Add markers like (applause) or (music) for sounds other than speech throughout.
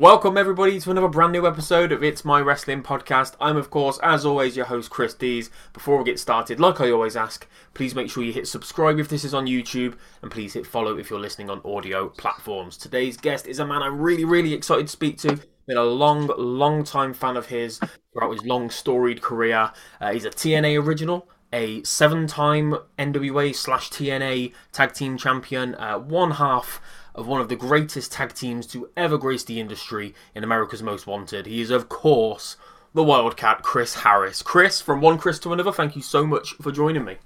Welcome, everybody, to another brand new episode of It's My Wrestling Podcast. I'm, of course, as always, your host, Chris Dees. Before we get started, like I always ask, please make sure you hit subscribe if this is on YouTube, and please hit follow if you're listening on audio platforms. Today's guest is a man I'm really, really excited to speak to. Been a long, long time fan of his throughout his long, storied career. Uh, he's a TNA original, a seven-time NWA slash TNA tag team champion, uh, one half of one of the greatest tag teams to ever grace the industry in America's Most Wanted. He is, of course, the Wildcat, Chris Harris. Chris, from one Chris to another, thank you so much for joining me.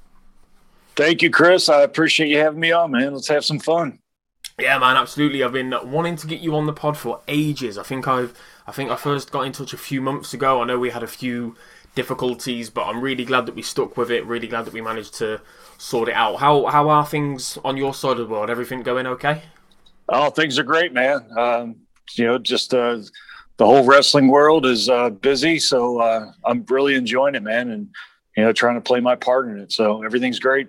Thank you, Chris. I appreciate you having me on, man. Let's have some fun. Yeah, man, absolutely. I've been wanting to get you on the pod for ages. I think I've, I think I first got in touch a few months ago. I know we had a few difficulties, but I'm really glad that we stuck with it. Really glad that we managed to sort it out. How how are things on your side of the world? Everything going okay? Oh, things are great, man. Um, you know, just uh, the whole wrestling world is uh, busy, so uh, I'm really enjoying it, man, and you know, trying to play my part in it. So everything's great.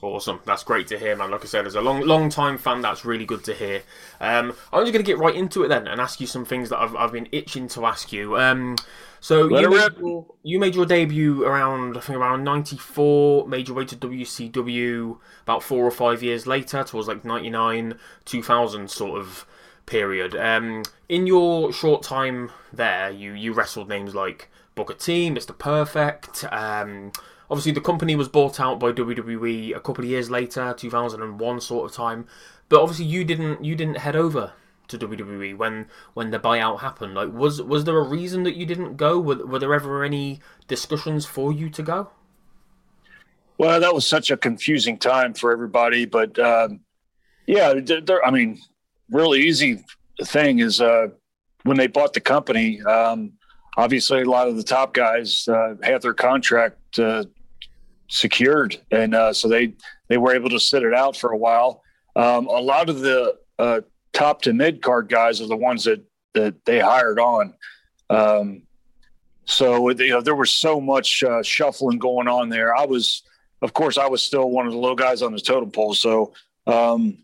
Awesome, that's great to hear, man. Like I said, as a long, long time fan, that's really good to hear. Um, I'm just going to get right into it then and ask you some things that I've, I've been itching to ask you. Um, so you made, your, you made, your, debut around, I think around '94. Made your way to WCW about four or five years later, towards like '99, 2000 sort of period. Um, in your short time there, you you wrestled names like Booker T, Mr. Perfect. Um, obviously, the company was bought out by WWE a couple of years later, 2001 sort of time. But obviously, you didn't you didn't head over to WWE when when the buyout happened? Like, was was there a reason that you didn't go? Were, were there ever any discussions for you to go? Well, that was such a confusing time for everybody, but um, yeah, I mean, really easy thing is uh, when they bought the company. Um, obviously, a lot of the top guys uh, had their contract uh, secured, and uh, so they they were able to sit it out for a while. Um, a lot of the uh, top to mid card guys are the ones that that they hired on. Um, so you know there was so much uh, shuffling going on there. I was, of course, I was still one of the low guys on the totem pole. So um,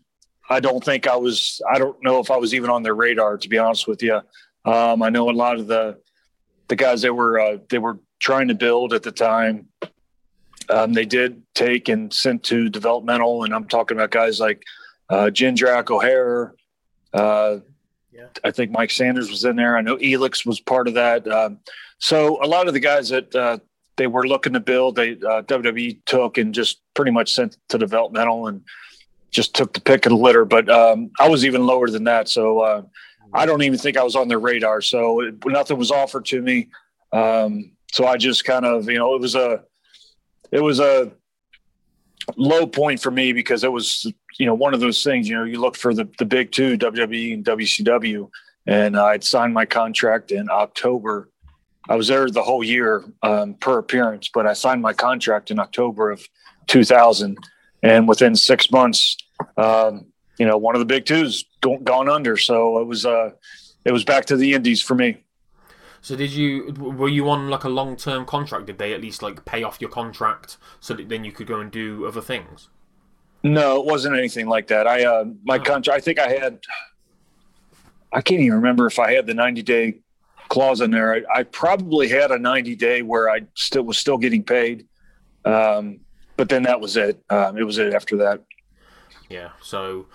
I don't think I was. I don't know if I was even on their radar. To be honest with you, um, I know a lot of the the guys they were uh, they were trying to build at the time. Um, they did take and sent to developmental, and I'm talking about guys like uh, Jindrak O'Haire, uh, yeah. I think Mike Sanders was in there. I know Elix was part of that. Um, so a lot of the guys that uh, they were looking to build, they uh, WWE took and just pretty much sent to developmental and just took the pick of the litter. But um, I was even lower than that, so uh, I don't even think I was on their radar. So it, nothing was offered to me. Um, so I just kind of, you know, it was a, it was a low point for me because it was you know one of those things you know you look for the the big two WWE and WCW and I'd signed my contract in October. I was there the whole year um, per appearance but I signed my contract in October of 2000 and within 6 months um, you know one of the big two's gone under. So it was uh it was back to the indies for me so did you were you on like a long term contract? Did they at least like pay off your contract so that then you could go and do other things? No, it wasn't anything like that. I uh my oh. contract I think I had I can't even remember if I had the 90 day clause in there. I, I, probably had a 90 day where I still was still getting paid. Um, but then that was it. Um, it was it after that. Yeah. So,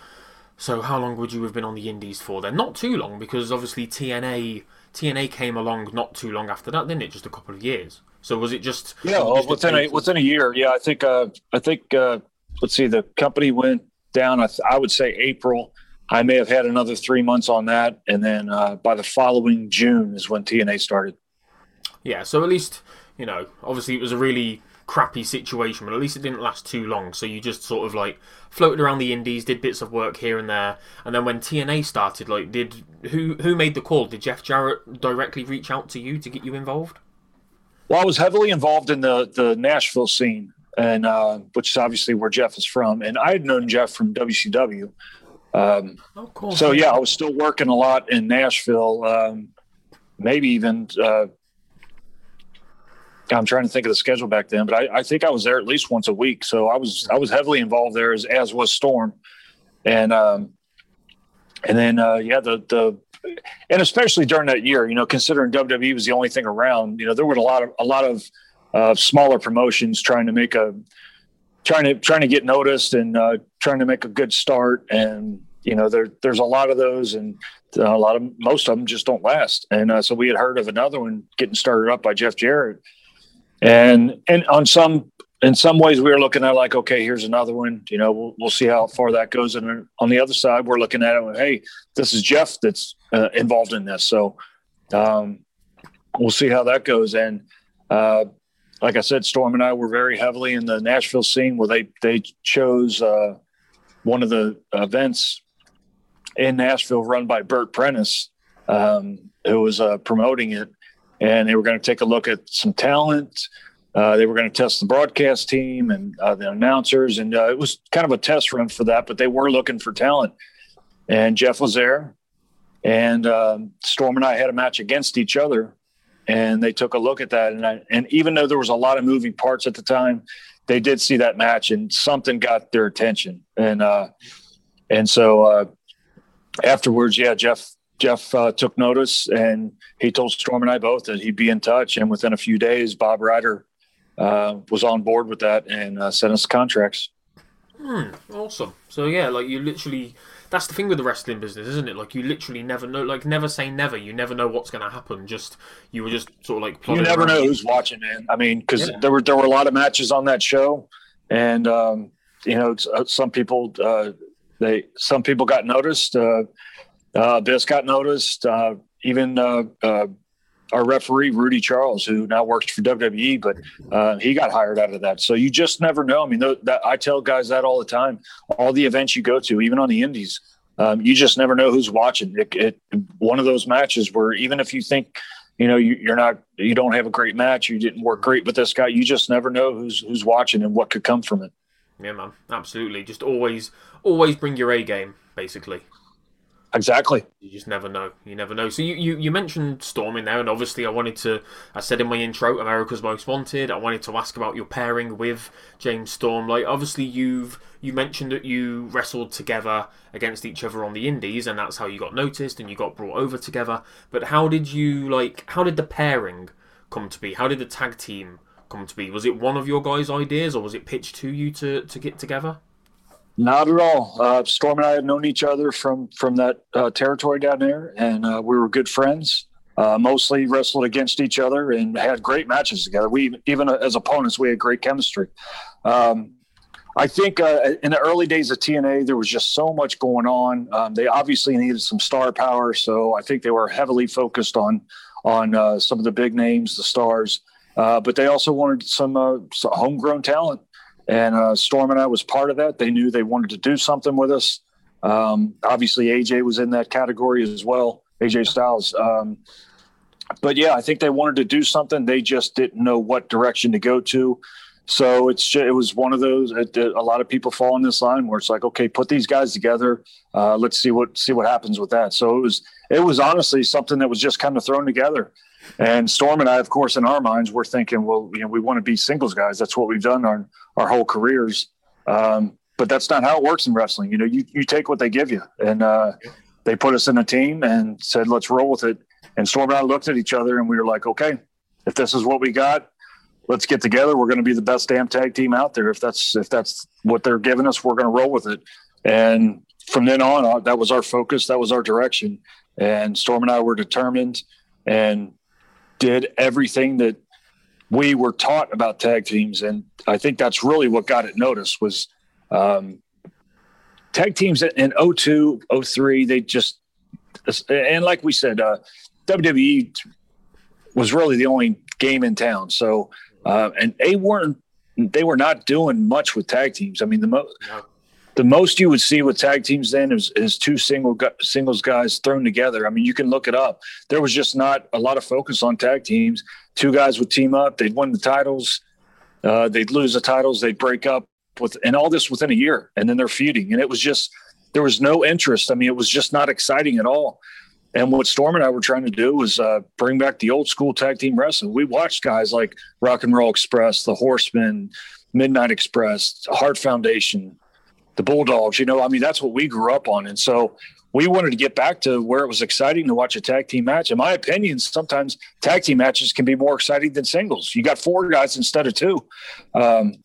so how long would you have been on the Indies for then? Not too long because obviously TNA TNA came along not too long after that, didn't it? Just a couple of years. So was it just yeah? Well, just within a, within a year, yeah. I think uh, I think uh, let's see, the company went down. I, th- I, would say April. I may have had another three months on that, and then uh, by the following June is when TNA started. Yeah, so at least you know, obviously it was a really crappy situation, but at least it didn't last too long. So you just sort of like floated around the indies, did bits of work here and there, and then when TNA started, like, did who who made the call? Did Jeff Jarrett directly reach out to you to get you involved? Well, I was heavily involved in the the Nashville scene, and uh, which is obviously where Jeff is from, and I had known Jeff from WCW. Um, oh, cool. So yeah, I was still working a lot in Nashville. Um, maybe even uh, I'm trying to think of the schedule back then, but I, I, think I was there at least once a week. So I was I was heavily involved there as as was Storm, and um, and then uh, yeah the the and especially during that year, you know, considering WWE was the only thing around, you know, there were a lot of a lot of uh, smaller promotions trying to make a trying to trying to get noticed and uh, trying to make a good start. And you know there there's a lot of those and a lot of most of them just don't last. And uh, so we had heard of another one getting started up by Jeff Jarrett and and on some in some ways we were looking at like okay here's another one you know we'll, we'll see how far that goes. And on the other side we're looking at it hey this is jeff that's uh, involved in this. So um, we'll see how that goes. And uh, like i said storm and i were very heavily in the nashville scene where they they chose uh, one of the events in nashville run by bert prentice um, who was uh, promoting it and they were going to take a look at some talent. Uh, they were going to test the broadcast team and uh, the announcers, and uh, it was kind of a test run for that. But they were looking for talent, and Jeff was there, and um, Storm and I had a match against each other, and they took a look at that, and I, and even though there was a lot of moving parts at the time, they did see that match, and something got their attention, and uh, and so uh, afterwards, yeah, Jeff Jeff uh, took notice and he told Storm and I both that he'd be in touch. And within a few days, Bob Ryder uh, was on board with that and uh, sent us contracts. Hmm, awesome. So yeah, like you literally. That's the thing with the wrestling business, isn't it? Like you literally never know. Like never say never. You never know what's going to happen. Just you were just sort of like. You never know who's watching, man. I mean, because yeah. there were there were a lot of matches on that show, and um, you know, uh, some people uh, they some people got noticed. Uh, uh, this got noticed. Uh, even uh, uh, our referee Rudy Charles, who now works for WWE, but uh, he got hired out of that. So you just never know. I mean, th- that, I tell guys that all the time. All the events you go to, even on the Indies, um, you just never know who's watching. It, it, one of those matches where even if you think you know you, you're not, you don't have a great match, you didn't work great with this guy, you just never know who's who's watching and what could come from it. Yeah, man, absolutely. Just always, always bring your A game, basically. Exactly. You just never know. You never know. So you, you, you mentioned Storm in there, and obviously I wanted to, I said in my intro, America's Most Wanted. I wanted to ask about your pairing with James Storm. Like obviously you've you mentioned that you wrestled together against each other on the Indies, and that's how you got noticed and you got brought over together. But how did you like? How did the pairing come to be? How did the tag team come to be? Was it one of your guys' ideas, or was it pitched to you to to get together? Not at all. Uh, Storm and I had known each other from from that uh, territory down there, and uh, we were good friends. Uh, mostly wrestled against each other and had great matches together. We even as opponents, we had great chemistry. Um, I think uh, in the early days of TNA, there was just so much going on. Um, they obviously needed some star power, so I think they were heavily focused on on uh, some of the big names, the stars. but they also wanted some, some homegrown talent and uh, Storm and I was part of that. They knew they wanted to do something with us. Um, obviously, AJ was in that category as well, AJ Styles. Um, but yeah, I think they wanted to do something. They just didn't know what direction to go to. So it's it was one of those. It, it, a lot of people fall in this line where it's like, okay, put these guys together. Uh, let's see what see what happens with that. So it was it was honestly something that was just kind of thrown together. And Storm and I, of course, in our minds, we're thinking, well, you know, we want to be singles guys. That's what we've done our our whole careers. Um, but that's not how it works in wrestling. You know, you you take what they give you, and uh, they put us in a team and said, let's roll with it. And Storm and I looked at each other and we were like, okay, if this is what we got, let's get together. We're going to be the best damn tag team out there. If that's if that's what they're giving us, we're going to roll with it. And from then on, uh, that was our focus. That was our direction. And Storm and I were determined and did everything that we were taught about tag teams, and I think that's really what got it noticed was um, tag teams in 02, 03, they just and like we said, uh, WWE was really the only game in town. So uh, and they weren't they were not doing much with tag teams. I mean, the most. The most you would see with tag teams then is, is two single singles guys thrown together. I mean, you can look it up. There was just not a lot of focus on tag teams. Two guys would team up, they'd win the titles, uh, they'd lose the titles, they'd break up with, and all this within a year, and then they're feuding. And it was just there was no interest. I mean, it was just not exciting at all. And what Storm and I were trying to do was uh, bring back the old school tag team wrestling. We watched guys like Rock and Roll Express, the Horsemen, Midnight Express, Heart Foundation, the Bulldogs. You know, I mean, that's what we grew up on. And so we wanted to get back to where it was exciting to watch a tag team match. In my opinion, sometimes tag team matches can be more exciting than singles. You got four guys instead of two. Um,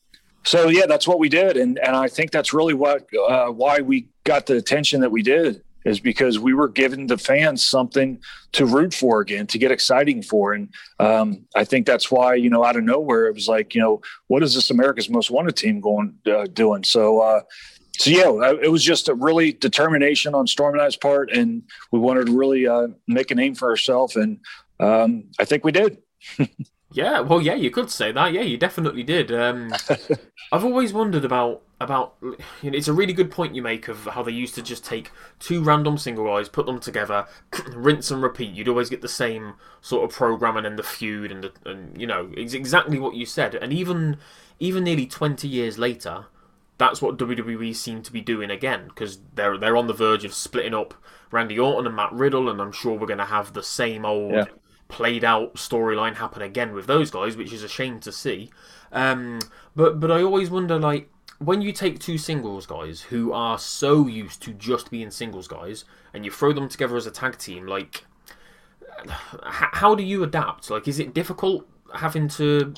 so yeah, that's what we did, and and I think that's really what uh, why we got the attention that we did is because we were giving the fans something to root for again, to get exciting for. And um, I think that's why, you know, out of nowhere, it was like, you know, what is this America's Most Wanted team going uh, doing? So, uh, so yeah, it was just a really determination on Storm and I's part, and we wanted to really uh, make a name for ourselves, and um, I think we did. (laughs) Yeah, well, yeah, you could say that. Yeah, you definitely did. Um, (laughs) I've always wondered about about. You know, it's a really good point you make of how they used to just take two random single guys, put them together, (clears throat) rinse and repeat. You'd always get the same sort of program and then the feud and the, and you know it's exactly what you said. And even even nearly twenty years later, that's what WWE seem to be doing again because they're they're on the verge of splitting up Randy Orton and Matt Riddle, and I'm sure we're going to have the same old. Yeah played out storyline happen again with those guys, which is a shame to see. Um, but but I always wonder like when you take two singles guys who are so used to just being singles guys and you throw them together as a tag team, like (sighs) how do you adapt? Like, is it difficult having to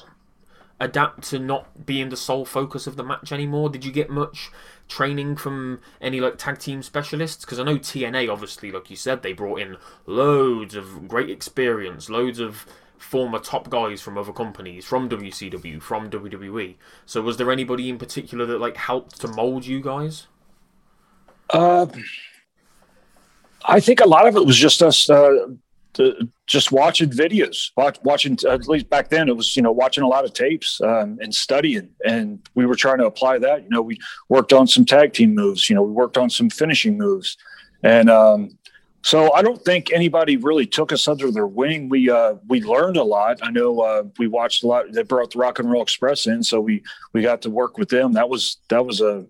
adapt to not being the sole focus of the match anymore? Did you get much training from any like tag team specialists? Because I know TNA, obviously, like you said, they brought in loads of great experience, loads of former top guys from other companies, from WCW, from WWE. So, was there anybody in particular that like helped to mold you guys? Uh, I think a lot of it was just us uh, to just watching videos, watch, watching at least back then it was you know watching a lot of tapes um, and studying, and we were trying to apply that. You know, we worked on some tag team moves. You know, we worked on some finishing moves, and um, so I don't think anybody really took us under their wing. We uh, we learned a lot. I know uh, we watched a lot. They brought the Rock and Roll Express in, so we we got to work with them. That was that was a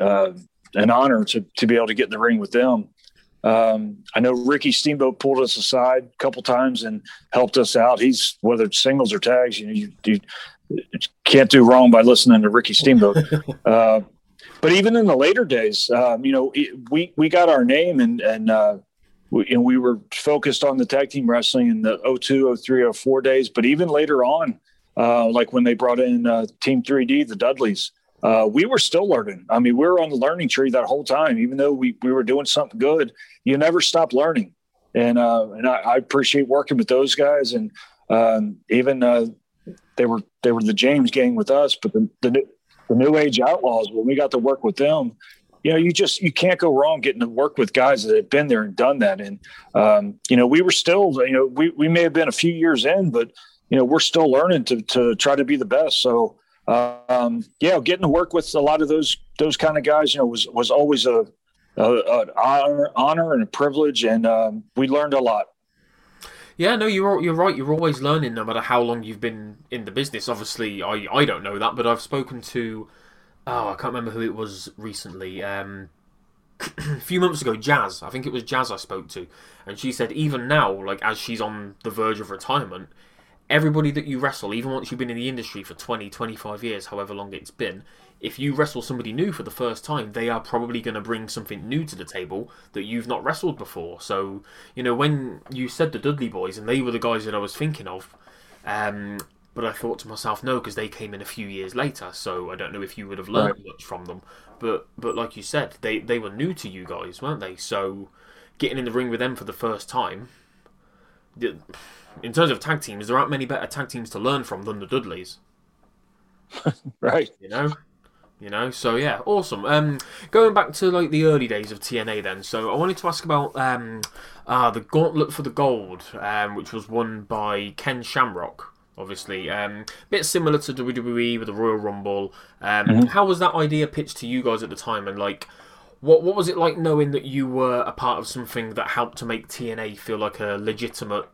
uh, an honor to to be able to get in the ring with them. Um, I know Ricky Steamboat pulled us aside a couple times and helped us out. He's whether it's singles or tags, you know, you, you can't do wrong by listening to Ricky Steamboat. (laughs) uh, but even in the later days, um, you know, it, we we got our name and and uh, we, and we were focused on the tag team wrestling in the 02, 03, 04 days. But even later on, uh, like when they brought in uh, Team 3D, the Dudleys, uh, we were still learning. I mean, we were on the learning tree that whole time, even though we, we were doing something good. You never stop learning, and uh, and I, I, appreciate working with those guys, and um, even uh, they were they were the James gang with us, but the, the the New Age Outlaws when we got to work with them, you know, you just you can't go wrong getting to work with guys that have been there and done that, and um, you know, we were still, you know, we we may have been a few years in, but you know, we're still learning to to try to be the best. So um, yeah, getting to work with a lot of those those kind of guys, you know, was was always a, a an honor, honor and a privilege, and um, we learned a lot. Yeah, no, you're you're right. You're always learning, no matter how long you've been in the business. Obviously, I I don't know that, but I've spoken to oh I can't remember who it was recently. Um, (clears throat) a few months ago, Jazz. I think it was Jazz I spoke to, and she said even now, like as she's on the verge of retirement, everybody that you wrestle, even once you've been in the industry for 20, 25 years, however long it's been, if you wrestle somebody new for the first time, they are probably going to bring something new to the table that you've not wrestled before. So, you know, when you said the Dudley Boys, and they were the guys that I was thinking of, um, but I thought to myself, no, because they came in a few years later, so I don't know if you would have learned right. much from them. But, but like you said, they, they were new to you guys, weren't they? So, getting in the ring with them for the first time in terms of tag teams, there aren't many better tag teams to learn from than the Dudleys. (laughs) right. You know? You know, so yeah, awesome. Um, going back to like the early days of TNA, then. So I wanted to ask about um, uh, the Gauntlet for the Gold, um, which was won by Ken Shamrock. obviously. Um, bit similar to WWE with the Royal Rumble. Um, mm-hmm. How was that idea pitched to you guys at the time? And like, what what was it like knowing that you were a part of something that helped to make TNA feel like a legitimate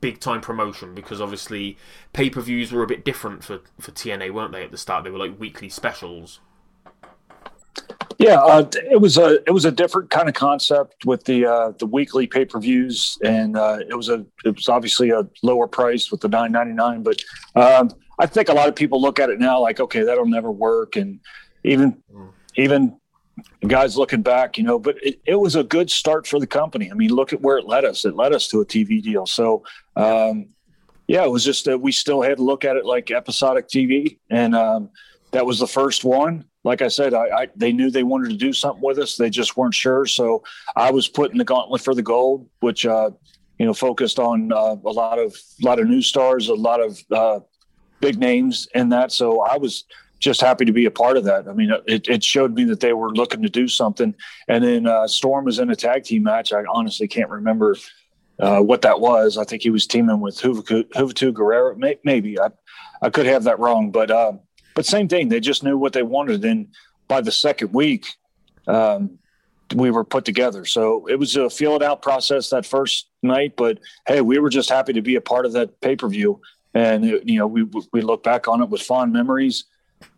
big time promotion? Because obviously pay per views were a bit different for for TNA, weren't they? At the start, they were like weekly specials. Yeah, uh, it was a it was a different kind of concept with the uh, the weekly pay per views, and uh, it was a it was obviously a lower price with the nine ninety nine. But um, I think a lot of people look at it now like, okay, that'll never work, and even mm. even guys looking back, you know, but it, it was a good start for the company. I mean, look at where it led us. It led us to a TV deal. So, um, yeah, it was just that we still had to look at it like episodic TV, and um, that was the first one like I said, I, I, they knew they wanted to do something with us. They just weren't sure. So I was putting the gauntlet for the gold, which uh, you know focused on uh, a lot of a lot of new stars, a lot of uh, big names in that. So I was just happy to be a part of that. I mean, it, it showed me that they were looking to do something. And then uh, Storm was in a tag team match. I honestly can't remember uh, what that was. I think he was teaming with Juventud Guerrero. Maybe I, I could have that wrong, but uh, but same thing, they just knew what they wanted. And by the second week, um, we were put together. So it was a feel it out process that first night. But hey, we were just happy to be a part of that pay per view. And, it, you know, we, we look back on it with fond memories.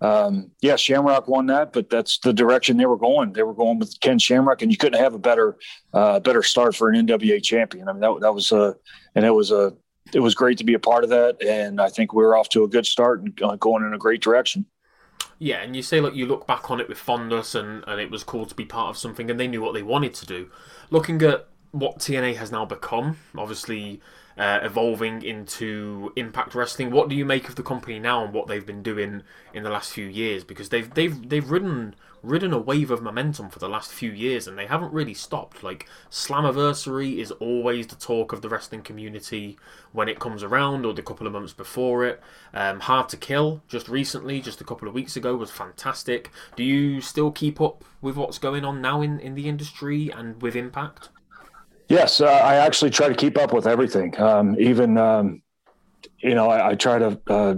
Um, yeah, Shamrock won that, but that's the direction they were going. They were going with Ken Shamrock, and you couldn't have a better, uh, better start for an NWA champion. I mean, that, that was a, and it was a, it was great to be a part of that, and I think we are off to a good start and uh, going in a great direction. Yeah, and you say like you look back on it with fondness, and and it was cool to be part of something, and they knew what they wanted to do. Looking at what TNA has now become, obviously uh, evolving into Impact Wrestling. What do you make of the company now and what they've been doing in the last few years? Because they've they've they've ridden ridden a wave of momentum for the last few years and they haven't really stopped. Like Slammiversary is always the talk of the wrestling community when it comes around or the couple of months before it. Um, Hard to Kill just recently, just a couple of weeks ago, was fantastic. Do you still keep up with what's going on now in, in the industry and with Impact? Yes, uh, I actually try to keep up with everything. Um, even, um, you know, I, I try to uh,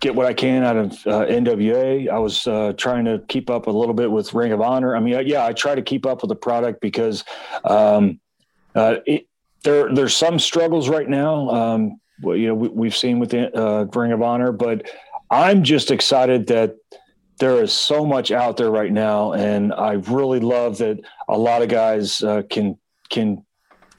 get what I can out of uh, NWA. I was uh, trying to keep up a little bit with Ring of Honor. I mean, yeah, I try to keep up with the product because um, uh, it, there there's some struggles right now. Um, you know, we, have seen with uh, Ring of Honor, but I'm just excited that there is so much out there right now, and I really love that a lot of guys uh, can can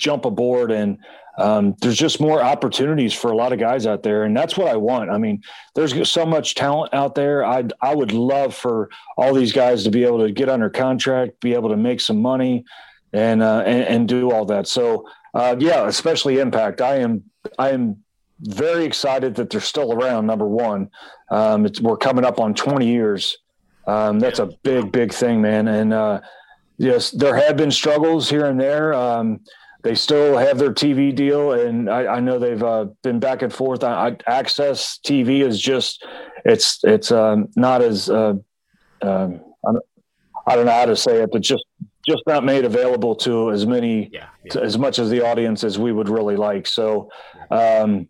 jump aboard and um, there's just more opportunities for a lot of guys out there, and that's what I want. I mean, there's so much talent out there. I I would love for all these guys to be able to get under contract, be able to make some money, and uh, and, and do all that. So uh, yeah, especially Impact. I am I am very excited that they're still around. Number one, um, we're coming up on 20 years. Um, that's a big big thing, man. And uh, yes, there have been struggles here and there. They still have their TV deal, and I, I know they've uh, been back and forth. I, I, AXS TV is just it's it's um, not as uh, um, I don't know how to say it, but just just not made available to as many yeah, yeah. To, as much as the audience as we would really like. So. Um,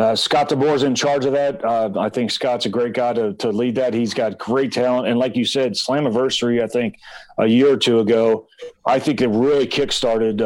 uh, Scott D'Amore is in charge of that. Uh, I think Scott's a great guy to, to lead that. He's got great talent. And like you said, Slammiversary, I think a year or two ago, I think it really kickstarted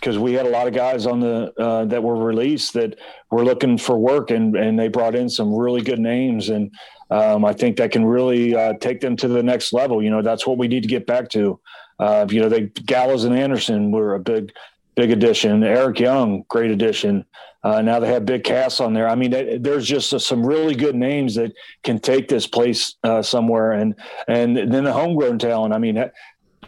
because um, we had a lot of guys on the uh, that were released that were looking for work and, and they brought in some really good names. And um, I think that can really uh, take them to the next level. You know, that's what we need to get back to. Uh, you know, they Gallows and Anderson were a big, big addition. Eric Young, great addition. Uh, now they have Big Cass on there. I mean, there's just uh, some really good names that can take this place uh, somewhere, and and then the homegrown talent. I mean,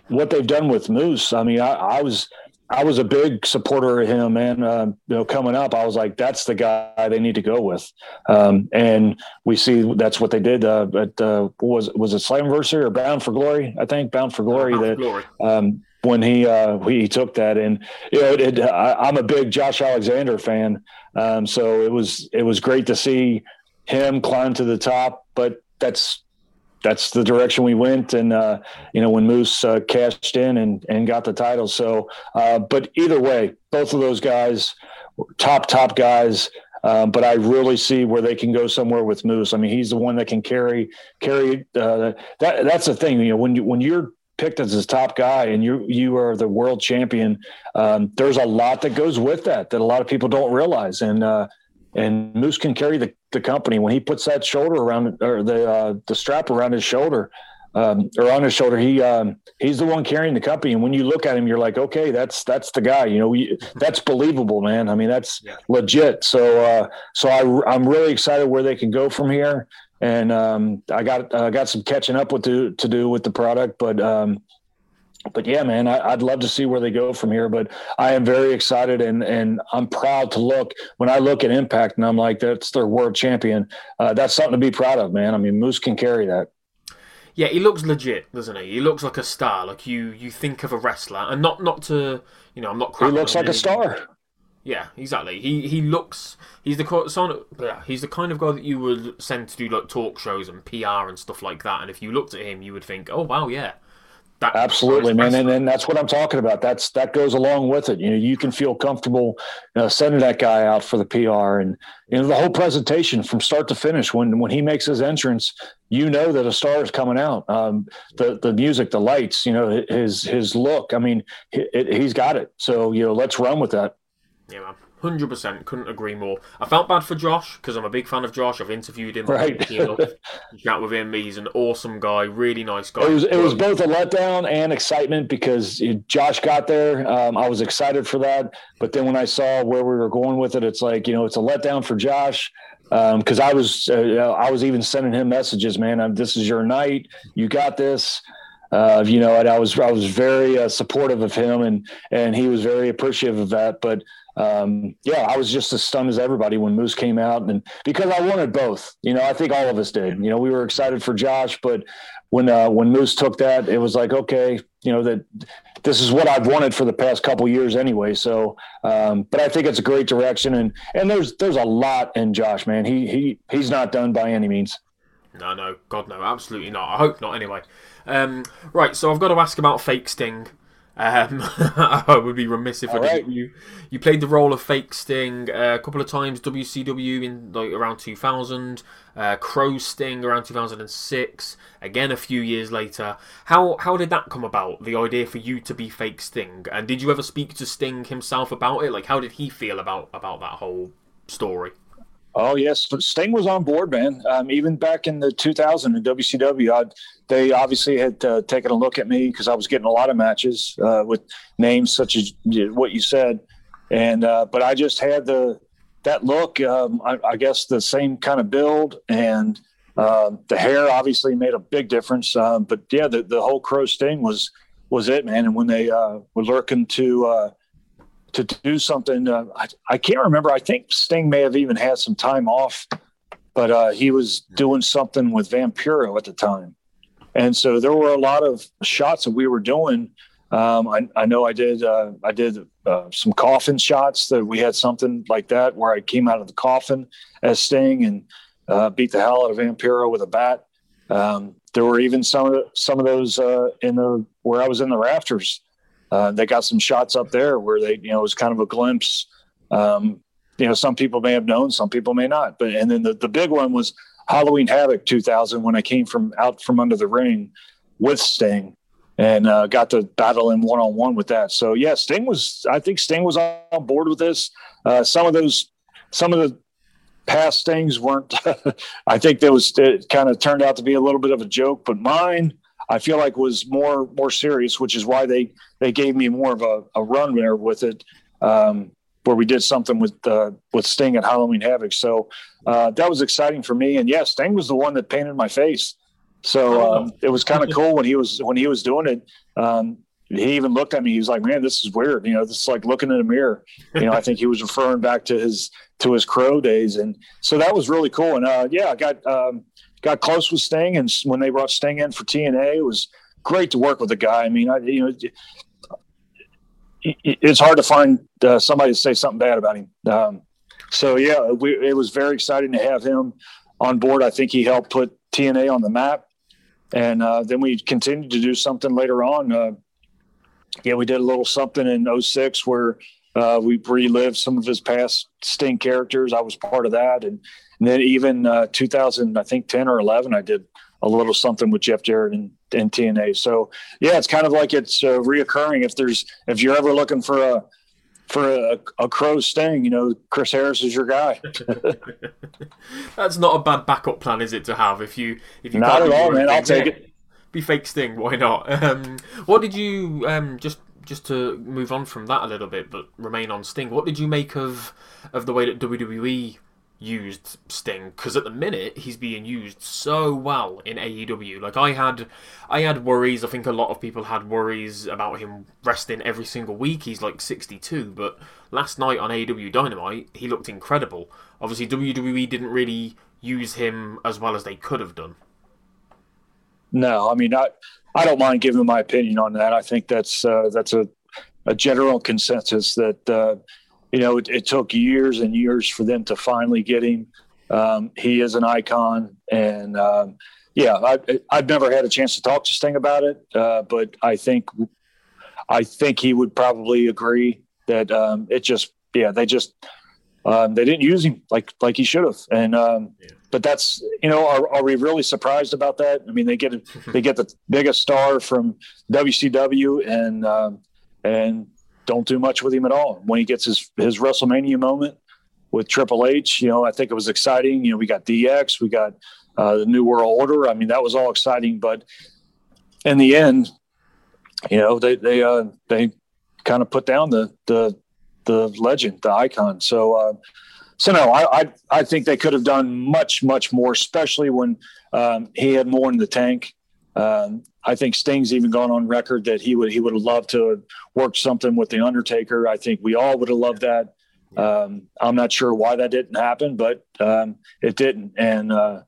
what they've done with Moose. I mean, I, I was I was a big supporter of him, and uh, you know, coming up, I was like, that's the guy they need to go with. Um, and we see that's what they did. Uh, at uh, was was it Slammiversary or Bound for Glory? I think Bound for Glory. Bound that for Glory. Um, when he uh, he took that. And you know, it, it, I, am a big Josh Alexander fan, um, so it was it was great to see him climb to the top. But that's that's the direction we went. And uh, you know, when Moose uh, cashed in and and got the title. So, uh, but either way, both of those guys, top top guys. Um, but I really see where they can go somewhere with Moose. I mean, he's the one that can carry carry. Uh, that that's the thing. You know, when you when you're picked as his top guy and you you are the world champion, um, there's a lot that goes with that that a lot of people don't realize. And uh, and Moose can carry the, the company when he puts that shoulder around or the uh, the strap around his shoulder um, or on his shoulder. He um, he's the one carrying the company, and when you look at him, you're like, okay, that's that's the guy. You know, we, that's believable, man. I mean, that's yeah. legit. So uh, so I I'm really excited where they can go from here, and um, I got uh, got some catching up with to to do with the product, but. Um, but yeah, man, I, would love to see where they go from here. But I am very excited and and I'm proud to look when I look at Impact and I'm like, that's their world champion. Uh, that's something to be proud of, man. I mean, Moose can carry that. Yeah, he looks legit, doesn't he? He looks like a star. Like you, you think of a wrestler, and not not to, you know, I'm not. He looks like a star. Yeah, exactly. He he looks. He's the son. Yeah, he's the kind of guy that you would send to do like talk shows and PR and stuff like that. And if you looked at him, you would think, oh wow, yeah, that Absolutely, man, and, and that's what I'm talking about. That's that goes along with it. You know, you can feel comfortable uh, sending that guy out for the PR, and you know the whole presentation from start to finish. When when he makes his entrance, you know that a star is coming out. Um, the the music, the lights, you know, his his look. I mean, it, he's got it. So you know, let's run with that. Yeah, man. Hundred percent, couldn't agree more. I felt bad for Josh because I'm a big fan of Josh. I've interviewed him, right? (laughs) chat with him. He's an awesome guy, really nice guy. It was it was both a letdown and excitement because Josh got there. Um, I was excited for that, but then when I saw where we were going with it, it's like you know it's a letdown for Josh because um, I was uh, I was even sending him messages, man. I'm, this is your night. You got this. Uh, you know, and I was I was very uh, supportive of him, and and he was very appreciative of that. But um, yeah, I was just as stunned as everybody when Moose came out, and because I wanted both. You know, I think all of us did. You know, we were excited for Josh, but when uh, when Moose took that, it was like, okay, you know that this is what I've wanted for the past couple years anyway. So, um, but I think it's a great direction, and and there's there's a lot in Josh, man. He he he's not done by any means. No, no, God, no, absolutely not. I hope not. Anyway, um, right. So I've got to ask about fake Sting. Um, (laughs) I would be remiss if All I didn't. You you played the role of fake Sting uh, a couple of times. WCW in like around 2000. Uh, Crow Sting around 2006. Again, a few years later. How how did that come about? The idea for you to be fake Sting, and did you ever speak to Sting himself about it? Like, how did he feel about about that whole story? Oh yes, Sting was on board, man. Um, even back in the 2000 in WCW, I'd, they obviously had uh, taken a look at me because I was getting a lot of matches uh, with names such as what you said, and uh, but I just had the that look. Um, I, I, guess the same kind of build and um, the hair obviously made a big difference. Um, but yeah, the, the whole Crow Sting was was it, man. And when they uh, were looking to uh, to do something. Uh, I, I, can't remember. I think Sting may have even had some time off, but uh, he was doing something with Vampiro at the time. And so there were a lot of shots that we were doing. Um, I, I, know I did. Uh, I did uh, some coffin shots that we had something like that where I came out of the coffin as Sting and uh, beat the hell out of Vampiro with a bat. Um, there were even some of the, some of those uh, in the where I was in the rafters uh, they got some shots up there where they, you know, it was kind of a glimpse. Um, you know, some people may have known, some people may not. But and then the, the big one was Halloween Havoc 2000 when I came from out from under the ring with Sting and uh, got to battle him one on one with that. So yeah, Sting was. I think Sting was on board with this. Uh, some of those, some of the past things weren't. (laughs) I think there was it kind of turned out to be a little bit of a joke, but mine I feel like was more more serious, which is why they they gave me more of a, a run there with it, um, where we did something with uh, with Sting at Halloween Havoc. So uh, that was exciting for me. And yeah, Sting was the one that painted my face. So oh. um, it was kind of (laughs) cool when he was when he was doing it. Um, he even looked at me. He was like, "Man, this is weird." You know, this is like looking in a mirror. You know, I think he was referring back to his to his crow days, and so that was really cool. And uh, yeah, I got um, got close with Sting, and when they brought Sting in for TNA, it was great to work with the guy. I mean, I, you know, it's hard to find uh, somebody to say something bad about him. Um, so yeah, we, it was very exciting to have him on board. I think he helped put TNA on the map, and uh, then we continued to do something later on. Uh, yeah, we did a little something in 06 where Uh, we relived some of his past Sting characters. I was part of that, and, and then even uh, 2000, I think 10 or 11, I did a little something with Jeff Jarrett and, and TNA. So yeah, it's kind of like it's uh, reoccurring. If there's if you're ever looking for a for a, a crow sting, you know, Chris Harris is your guy. (laughs) That's not a bad backup plan, is it? To have if you if you not at all, man. I'll take it. Be fake sting, why not? (laughs) Um, what did you um, just just to move on from that a little bit, but remain on Sting? What did you make of of the way that WWE used Sting because at the minute he's being used so well in AEW. Like I had, I had worries. I think a lot of people had worries about him resting every single week. He's like 62, but last night on AEW Dynamite he looked incredible. Obviously WWE didn't really use him as well as they could have done. No, I mean I, I don't mind giving my opinion on that. I think that's uh, that's a a general consensus that. Uh, you know, it, it, took years and years for them to finally get him. Um, he is an icon, and um, yeah, I, have never had a chance to talk to Sting about it, uh, but I think I think he would probably agree that um, it just yeah they just um, they didn't use him like like he should have, and um, yeah. but that's you know are, are we really surprised about that? I mean, they get they get the biggest star from WCW, and um, and don't do much with him at all. When he gets his his WrestleMania moment with Triple H, you know, I think it was exciting. You know, we got DX, we got uh, the New World Order. I mean, that was all exciting, but in the end, you know, they they uh, they kind of put down the the the legend, the icon. So. Uh, so no, I, I, I think they could have done much much more, especially when um, he had more in the tank. Um, I think Sting's even gone on record that he would he would have loved to work something with the Undertaker. I think we all would have loved that. Um, I'm not sure why that didn't happen, but um, it didn't. And uh,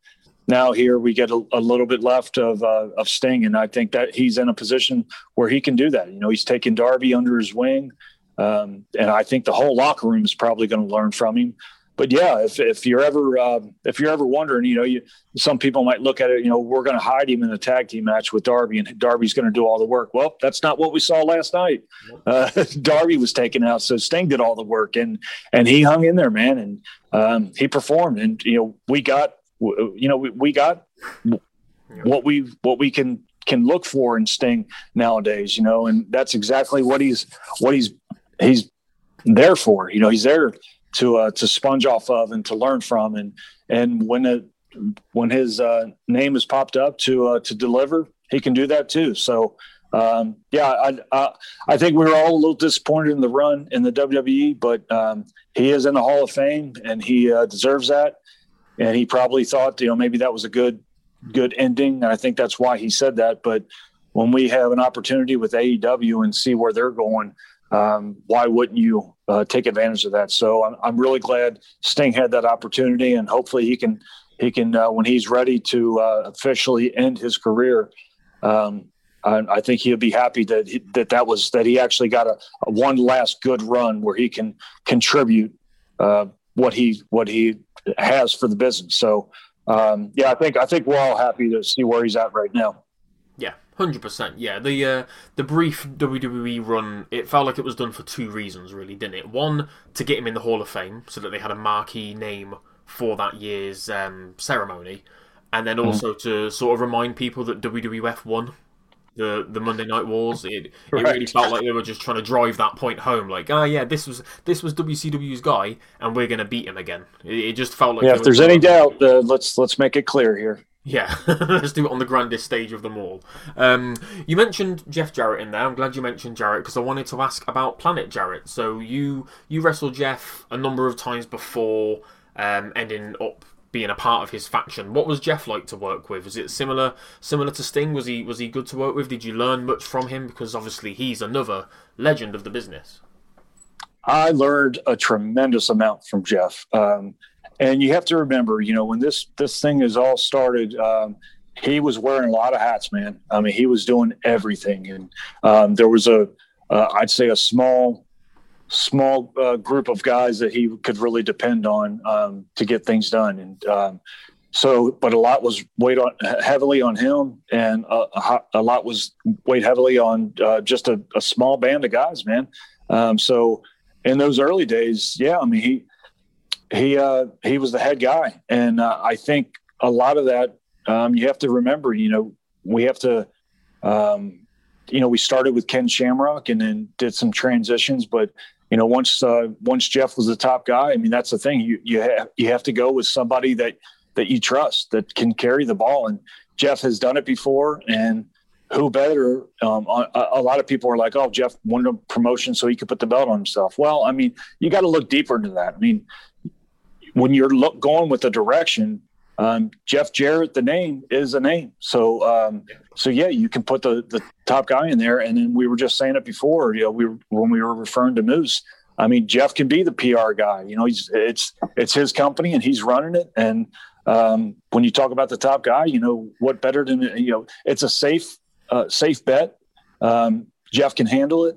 now here we get a, a little bit left of uh, of Sting, and I think that he's in a position where he can do that. You know, he's taking Darby under his wing, um, and I think the whole locker room is probably going to learn from him but yeah, if, if you're ever uh, if you're ever wondering, you know, you, some people might look at it, you know, we're going to hide him in a tag team match with Darby, and Darby's going to do all the work. Well, that's not what we saw last night. Uh, (laughs) Darby was taken out, so Sting did all the work, and and he hung in there, man, and um, he performed, and you know, we got, you know, we, we got what we what we can can look for in Sting nowadays, you know, and that's exactly what he's what he's he's there for. You know, he's there to uh, to sponge off of and to learn from. And and when it when his uh, name is popped up to uh, to deliver, he can do that too. So um, yeah, I, I, I think we were all a little disappointed in the run in the WWE, but um, he is in the Hall of Fame and he uh, deserves that. And he probably thought you know maybe that was a good good ending, and I think that's why he said that. But when we have an opportunity with AEW and see where they're going, um, why wouldn't you uh, take advantage of that? So I'm, I'm really glad Sting had that opportunity, and hopefully he can he can uh, when he's ready to uh, officially end his career. Um, I, I, think he'll be happy that he, that that was that he actually got a, a, one last good run where he can contribute uh, what he what he has for the business. So um, yeah, I think I think we're all happy to see where he's at right now. Hundred percent, yeah. The uh, the brief WWE run, it felt like it was done for two reasons, really, didn't it? One, to get him in the Hall of Fame, so that they had a marquee name for that year's um, ceremony, and then mm-hmm. also mm. to sort of remind people that WWF won the the Monday Night Wars. It it really felt like they were just trying to drive that point home, like, ah, oh, yeah, this was this was WCW's guy, and we're gonna beat him again. It, it just felt like yeah. If there's any doubt, uh, let's let's make it clear here. Yeah, (laughs) let's do it on the grandest stage of them all. Um, you mentioned Jeff Jarrett in there. I'm glad you mentioned Jarrett because I wanted to ask about Planet Jarrett. So you you wrestled Jeff a number of times before um, ending up being a part of his faction. What was Jeff like to work with? Was it similar similar to Sting? Was he was he good to work with? Did you learn much from him? Because obviously he's another legend of the business. I learned a tremendous amount from Jeff. Um, and you have to remember, you know, when this this thing is all started, um, he was wearing a lot of hats, man. I mean, he was doing everything, and um, there was a, uh, I'd say, a small, small uh, group of guys that he could really depend on um, to get things done, and um, so, but a lot was weighed on heavily on him, and a, a lot was weighed heavily on uh, just a, a, small band of guys, man. Um, so in those early days, yeah, I mean he he uh, he was the head guy, and uh, I think a lot of that um, you have to remember. You know, we have to. Um, you know, we started with Ken Shamrock and then did some transitions, but you know, once uh, once Jeff was the top guy, I mean, that's the thing. You you have you have to go with somebody that that you trust that can carry the ball, and Jeff has done it before, and who better? Um, a, a, lot of people are like, "Oh, Jeff won a promotion so he could put the belt on himself." Well, I mean, you got to look deeper into that. I mean, when you're look, going with the direction, um, Jeff Jarrett, the name is a name. So, um, so yeah, you can put the the top guy in there. And then we were just saying it before. You know, we when we were referring to Moose. I mean, Jeff can be the PR guy. You know, he's it's it's his company and he's running it. And um, when you talk about the top guy, you know what better than you know? It's a safe uh, safe bet. Um, Jeff can handle it,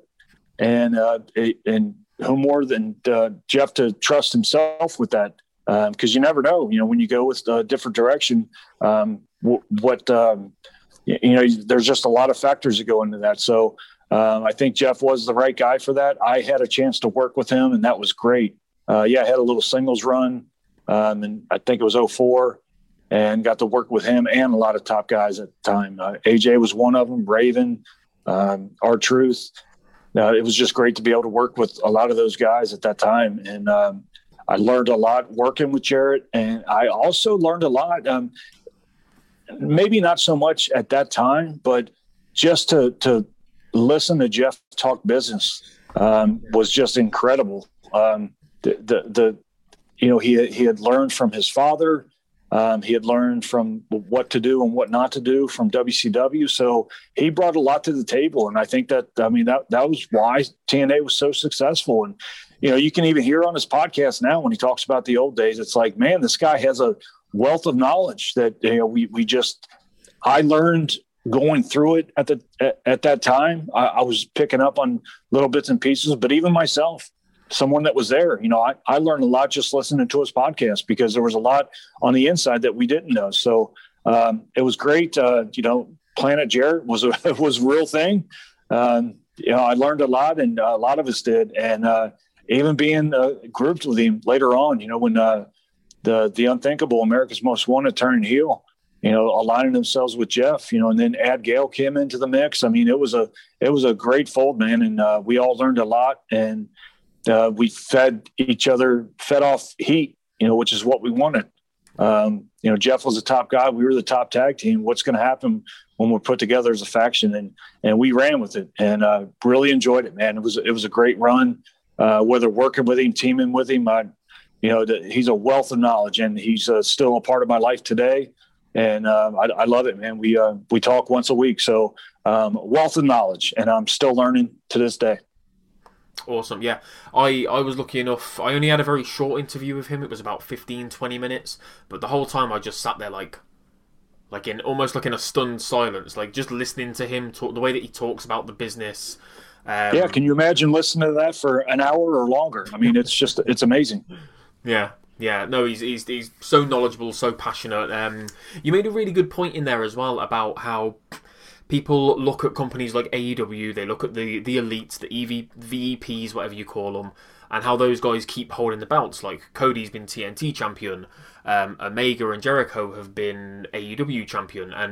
and uh, it, and who more than uh, Jeff to trust himself with that? Because um, you never know. You know, when you go with a different direction, um, what um, you, you know, there's just a lot of factors that go into that. So um, I think Jeff was the right guy for that. I had a chance to work with him, and that was great. Uh, yeah, I had a little singles run, um, and I think it was 04 and got to work with him and a lot of top guys at the time. Uh, AJ was one of them, Raven, um, R-Truth. Uh, it was just great to be able to work with a lot of those guys at that time. And um, I learned a lot working with Jarrett. And I also learned a lot, um, maybe not so much at that time, but just to, to listen to Jeff talk business um, was just incredible. Um, the, the, the, you know, he, he had learned from his father, um, he had learned from what to do and what not to do from WCW. So he brought a lot to the table. And I think that, I mean, that, that was why TNA was so successful. And, you know, you can even hear on his podcast now when he talks about the old days, it's like, man, this guy has a wealth of knowledge that, you know, we, we just, I learned going through it at the, at, at that time. I, I was picking up on little bits and pieces, but even myself, someone that was there. You know, I, I learned a lot just listening to his podcast because there was a lot on the inside that we didn't know. So um, it was great. Uh, you know, Planet Jarrett was a (laughs) was a real thing. Um, you know, I learned a lot, and a lot of us did. And uh, even being uh, grouped with him later on, you know, when uh, the the unthinkable America's Most Wanted turned heel, you know, aligning themselves with Jeff, you know, and then Ad Gail came into the mix. I mean, it was a it was a great fold, man, and uh, we all learned a lot. And uh, we fed each other, fed off heat, you know, which is what we wanted. Um, you know, Jeff was the top guy. We were the top tag team. What's going to happen when we're put together as a faction? And and we ran with it and uh, really enjoyed it, man. It was it was a great run. Uh, whether working with him, teaming with him, I, you know, he's a wealth of knowledge, and he's uh, still a part of my life today. And um, I, I, love it, man. We uh, we talk once a week, so um, wealth of knowledge, and I'm still learning to this day. Awesome. Yeah. I, I was lucky enough. I only had a very short interview with him. It was about 15, 20 minutes. But the whole time I just sat there like, like in almost like in a stunned silence, like just listening to him talk, the way that he talks about the business. Um, yeah. Can you imagine listening to that for an hour or longer? I mean, it's just, it's amazing. Yeah. Yeah, no, he's he's he's so knowledgeable, so passionate. Um, you made a really good point in there as well about how people look at companies like AEW, they look at the the elites, the EV VEPs, whatever you call them, and how those guys keep holding the belts. Like Cody's been TNT champion, um, Omega and Jericho have been AEW champion, and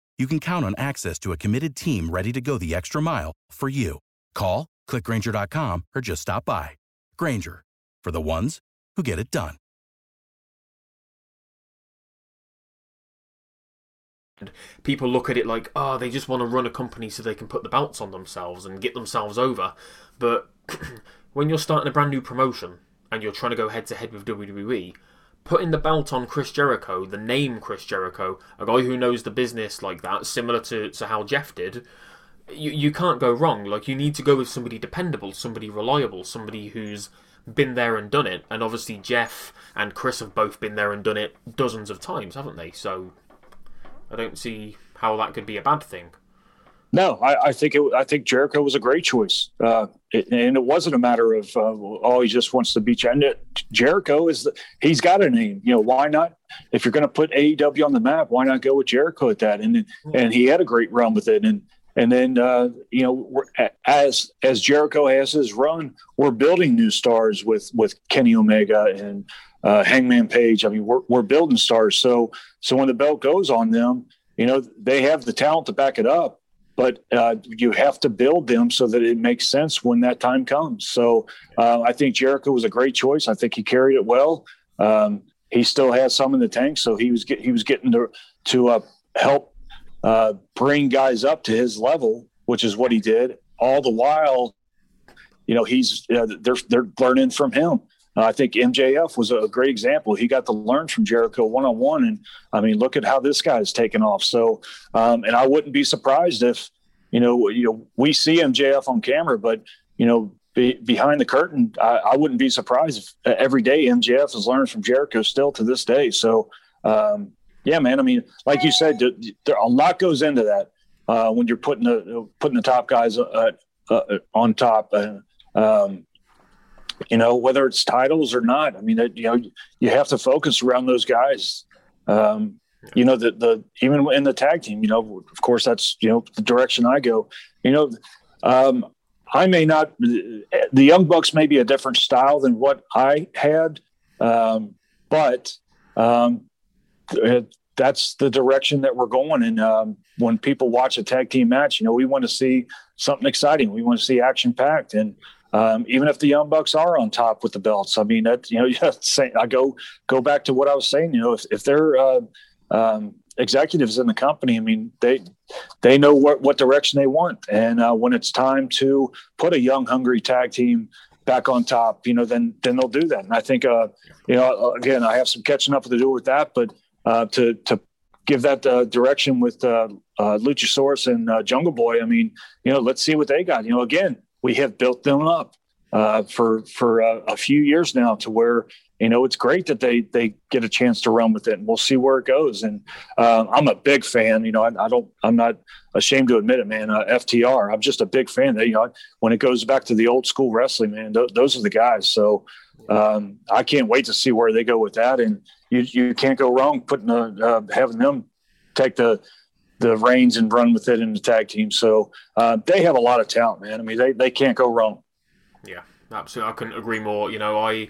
you can count on access to a committed team ready to go the extra mile for you. Call, clickgrainger.com, or just stop by. Grainger, for the ones who get it done. People look at it like, oh, they just want to run a company so they can put the belts on themselves and get themselves over. But (clears throat) when you're starting a brand new promotion and you're trying to go head to head with WWE, putting the belt on Chris Jericho, the name Chris Jericho, a guy who knows the business like that, similar to, to how Jeff did, you, you can't go wrong. Like, you need to go with somebody dependable, somebody reliable, somebody who's been there and done it. And obviously, Jeff and Chris have both been there and done it dozens of times, haven't they? So, I don't see how that could be a bad thing. No, I, I think it. I think Jericho was a great choice, uh, it, and it wasn't a matter of uh, oh he just wants to beat you. And it, Jericho is the, he's got a name. You know why not? If you're going to put AEW on the map, why not go with Jericho at that? And and he had a great run with it. And and then uh, you know as as Jericho has his run, we're building new stars with with Kenny Omega and uh, Hangman Page. I mean, we're we're building stars. So so when the belt goes on them, you know they have the talent to back it up but uh, you have to build them so that it makes sense when that time comes. So uh, I think Jericho was a great choice. I think he carried it well. Um, he still has some in the tank, so he was get, he was getting to to uh, help uh, bring guys up to his level, which is what he did. All the while, you know, he's uh, they're they're learning from him. Uh, I think MJF was a great example. He got to learn from Jericho one on one, and I mean, look at how this guy's taken off. So, um, and I wouldn't be surprised if you know, you know, we see MJF on camera, but you know, be, behind the curtain, I, I, wouldn't be surprised if uh, every day MJF has learned from Jericho still to this day. So, um, yeah, man. I mean, like you said, there, a lot goes into that uh, when you're putting the putting the top guys uh, uh, on top. Um, you know, whether it's titles or not. I mean, you know, you have to focus around those guys. Um, you know, the, the, even in the tag team, you know, of course, that's, you know, the direction I go, you know, um, I may not, the Young Bucks may be a different style than what I had. Um, but, um, that's the direction that we're going. And um, when people watch a tag team match, you know, we want to see something exciting. We want to see action packed. And um, even if the Young Bucks are on top with the belts, I mean, that you know, (laughs) say, I go go back to what I was saying. You know, if, if they're uh, um, executives in the company, I mean, they they know what what direction they want, and uh, when it's time to put a young, hungry tag team back on top, you know, then then they'll do that. And I think, uh, you know, again, I have some catching up to do with that, but uh, to to give that uh, direction with uh, uh, Luchasaurus and uh, Jungle Boy, I mean, you know, let's see what they got. You know, again, we have built them up uh, for for uh, a few years now to where you know it's great that they they get a chance to run with it and we'll see where it goes. And uh, i'm a big fan you know I, I, don't i'm not ashamed to admit it man uh, ftr i'm just a big fan. That you know when it goes back to the old school wrestling man th- those are the guys. So um, i can't wait to see where they go with that. And you you can't go wrong putting a, uh, having them take the the reins and run with it in the tag team so uh, they have a lot of talent man i mean they, they can't go wrong yeah, absolutely. I couldn't agree more. You know, I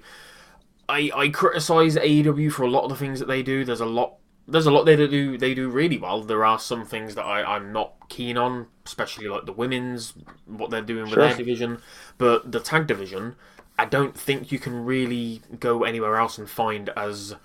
I I criticize AEW for a lot of the things that they do. There's a lot there's a lot they do they do really well. There are some things that I, I'm not keen on, especially like the women's what they're doing with sure. their division. But the tag division, I don't think you can really go anywhere else and find as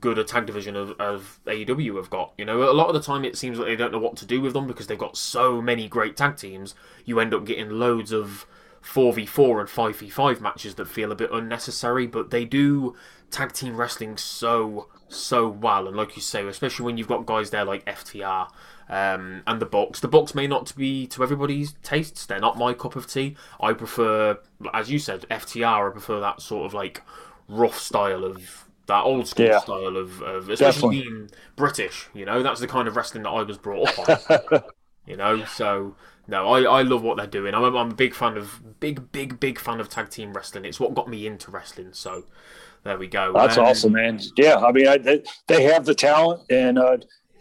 good a tag division of, of AEW have got. You know, a lot of the time it seems like they don't know what to do with them because they've got so many great tag teams. You end up getting loads of 4v4 and 5v5 matches that feel a bit unnecessary, but they do tag team wrestling so, so well. And like you say, especially when you've got guys there like FTR um, and the Bucks. The Bucks may not be to everybody's tastes, they're not my cup of tea. I prefer, as you said, FTR, I prefer that sort of like rough style of that old school yeah. style of, of especially Definitely. being British. You know, that's the kind of wrestling that I was brought up on. (laughs) you know, so no, I, I love what they're doing. I'm a, I'm a big fan of big big big fan of tag team wrestling. It's what got me into wrestling. So there we go. That's um, awesome, man. Yeah, I mean, I, they, they have the talent, and uh,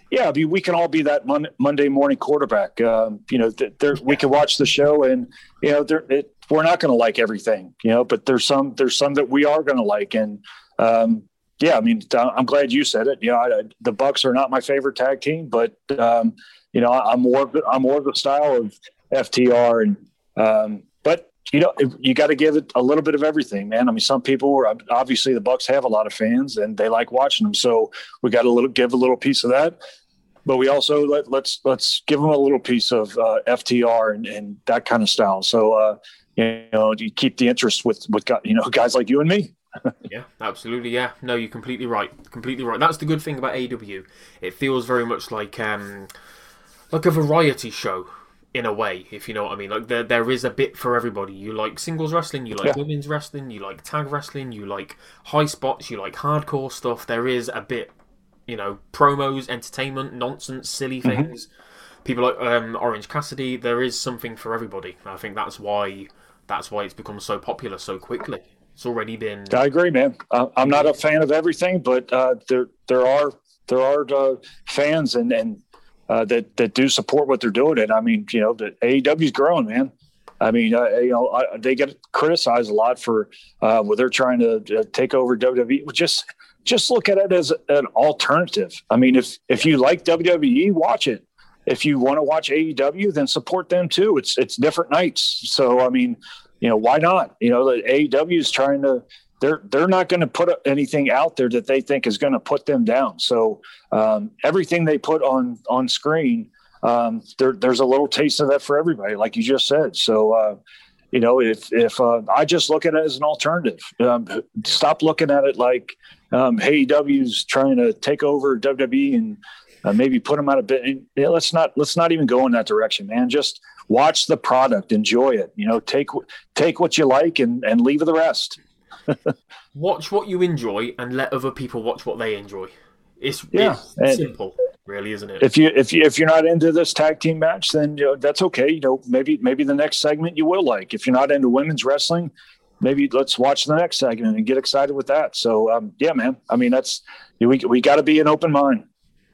yeah, I mean, we can all be that mon- Monday morning quarterback. Um, you know, th- we can watch the show, and you know, it, we're not going to like everything, you know, but there's some there's some that we are going to like, and um, yeah, I mean, I'm glad you said it. You know, I, the Bucks are not my favorite tag team, but um, you know, I'm more I'm more of the style of FTR, and um, but you know, you got to give it a little bit of everything, man. I mean, some people are obviously the Bucks have a lot of fans and they like watching them, so we got to little give a little piece of that. But we also let, let's let's give them a little piece of uh, FTR and, and that kind of style. So uh, you know, you keep the interest with with you know guys like you and me. Yeah, absolutely. Yeah, no, you're completely right. Completely right. That's the good thing about AW. It feels very much like um, like a variety show in a way, if you know what I mean. Like there, there is a bit for everybody. You like singles wrestling, you like yeah. women's wrestling, you like tag wrestling, you like high spots, you like hardcore stuff. There is a bit, you know, promos, entertainment, nonsense, silly mm-hmm. things. Mm-hmm. People like um, Orange Cassidy. There is something for everybody. I think that's why that's why it's become so popular so quickly. It's already been. I agree, man. I'm not a fan of everything, but uh, there there are there are uh, fans and and uh, that that do support what they're doing. And I mean, you know, the AEW's growing, man. I mean, uh, you know, I, they get criticized a lot for uh, when they're trying to uh, take over WWE. Just just look at it as an alternative. I mean, if if you like WWE, watch it if you want to watch AEW, then support them too. It's it's different nights. So I mean, you know, why not? You know, the AEW is trying to they're they're not going to put anything out there that they think is going to put them down. So um, everything they put on on screen, um, there, there's a little taste of that for everybody, like you just said. So. Uh, you know, if if uh, I just look at it as an alternative, um, stop looking at it like um, AEW's trying to take over WWE and uh, maybe put them out a bit. Yeah, let's not let's not even go in that direction, man. Just watch the product, enjoy it. You know, take take what you like and and leave the rest. (laughs) watch what you enjoy and let other people watch what they enjoy. It's, yeah, it's simple, really, isn't it? If you if you if you're not into this tag team match, then you know, that's okay. You know, maybe maybe the next segment you will like. If you're not into women's wrestling, maybe let's watch the next segment and get excited with that. So um, yeah, man. I mean, that's we we got to be an open mind.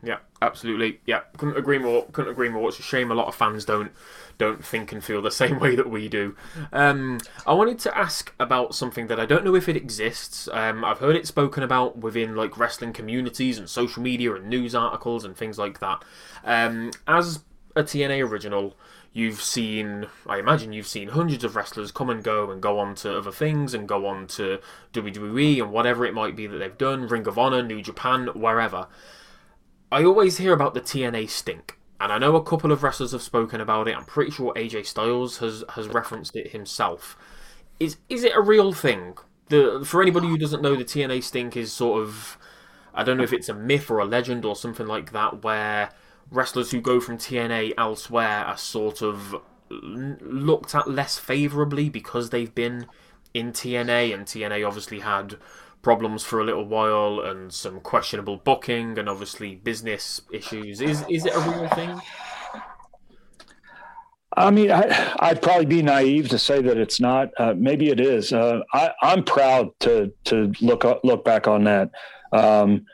Yeah, absolutely. Yeah, couldn't agree more. Couldn't agree more. It's a shame a lot of fans don't don't think and feel the same way that we do. Um, I wanted to ask about something that I don't know if it exists. Um, I've heard it spoken about within like wrestling communities and social media and news articles and things like that. Um, as a TNA original, you've seen, I imagine you've seen hundreds of wrestlers come and go and go on to other things and go on to WWE and whatever it might be that they've done, Ring of Honor, New Japan, wherever. I always hear about the TNA stink, and I know a couple of wrestlers have spoken about it. I'm pretty sure AJ Styles has has referenced it himself. Is is it a real thing? The for anybody who doesn't know, the TNA stink is sort of I don't know if it's a myth or a legend or something like that, where wrestlers who go from TNA elsewhere are sort of looked at less favourably because they've been in TNA, and TNA obviously had problems for a little while and some questionable booking and obviously business issues. Is is it a real thing? I mean, I, would probably be naive to say that it's not. Uh, maybe it is. Uh, I, am proud to to look look back on that. Um,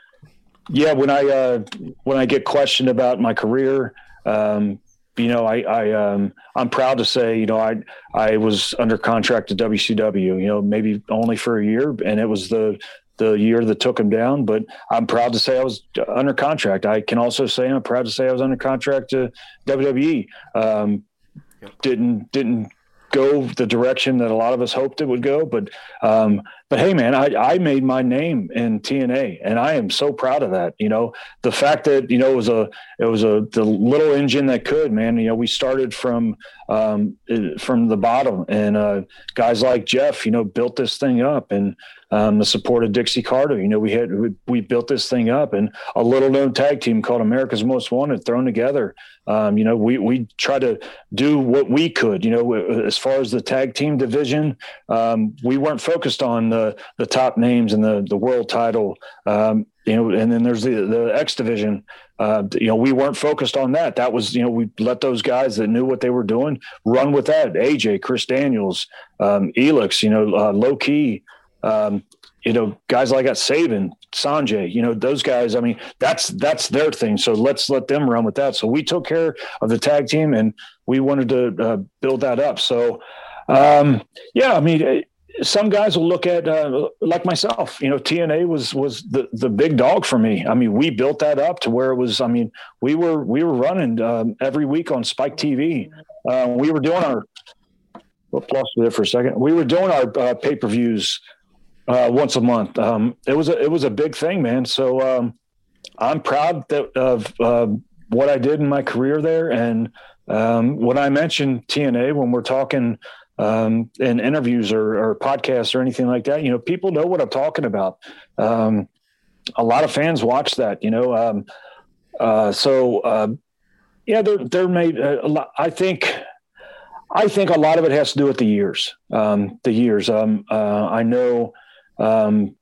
yeah, when I uh, when I get questioned about my career, um, you know, I, I um, I'm proud to say, you know, I I was under contract to WCW, you know, maybe only for a year, and it was the the year that took him down. But I'm proud to say I was under contract. I can also say I'm proud to say I was under contract to WWE. Um, didn't didn't go the direction that a lot of us hoped it would go. But um, but hey, man, I, I made my name in TNA, and I am so proud of that. You know, the fact that you know it was a it was a the little engine that could, man. You know, we started from um, from the bottom, and uh, guys like Jeff, you know, built this thing up, and um, the support of Dixie Carter. You know, we had we, we, built this thing up, and a little known tag team called America's Most Wanted thrown together. Um, you know, we we try to do what we could. You know, as far as the tag team division, um, we weren't focused on the the top names and the the world title. Um, you know, and then there's the the X division. Uh, you know, we weren't focused on that. That was, you know, we let those guys that knew what they were doing run with that. AJ, Chris Daniels, um, Elix, you know, uh, Low Ki, um, you know, guys like that, Sabin, Sonjay, you know, those guys. I mean, that's that's their thing. So let's let them run with that. So we took care of the tag team, and we wanted to uh, build that up. So, um, yeah, I mean, some guys will look at uh, like myself. You know, TNA was was the the big dog for me. I mean, we built that up to where it was. I mean, we were we were running um, every week on Spike TV. Uh, we were doing our. Lost there for a second. We were doing our uh, pay per views uh, once a month. Um, it was a it was a big thing, man. So um, I'm proud that of uh, what I did in my career there. And um, when I mentioned TNA, when we're talking um, in interviews or, or, podcasts or anything like that, you know, people know what I'm talking about. Um, a lot of fans watch that, you know. Um, uh, so uh, yeah, they're they're made a lot. I think. I think a lot of it has to do with the years. The years. Uh, I know um,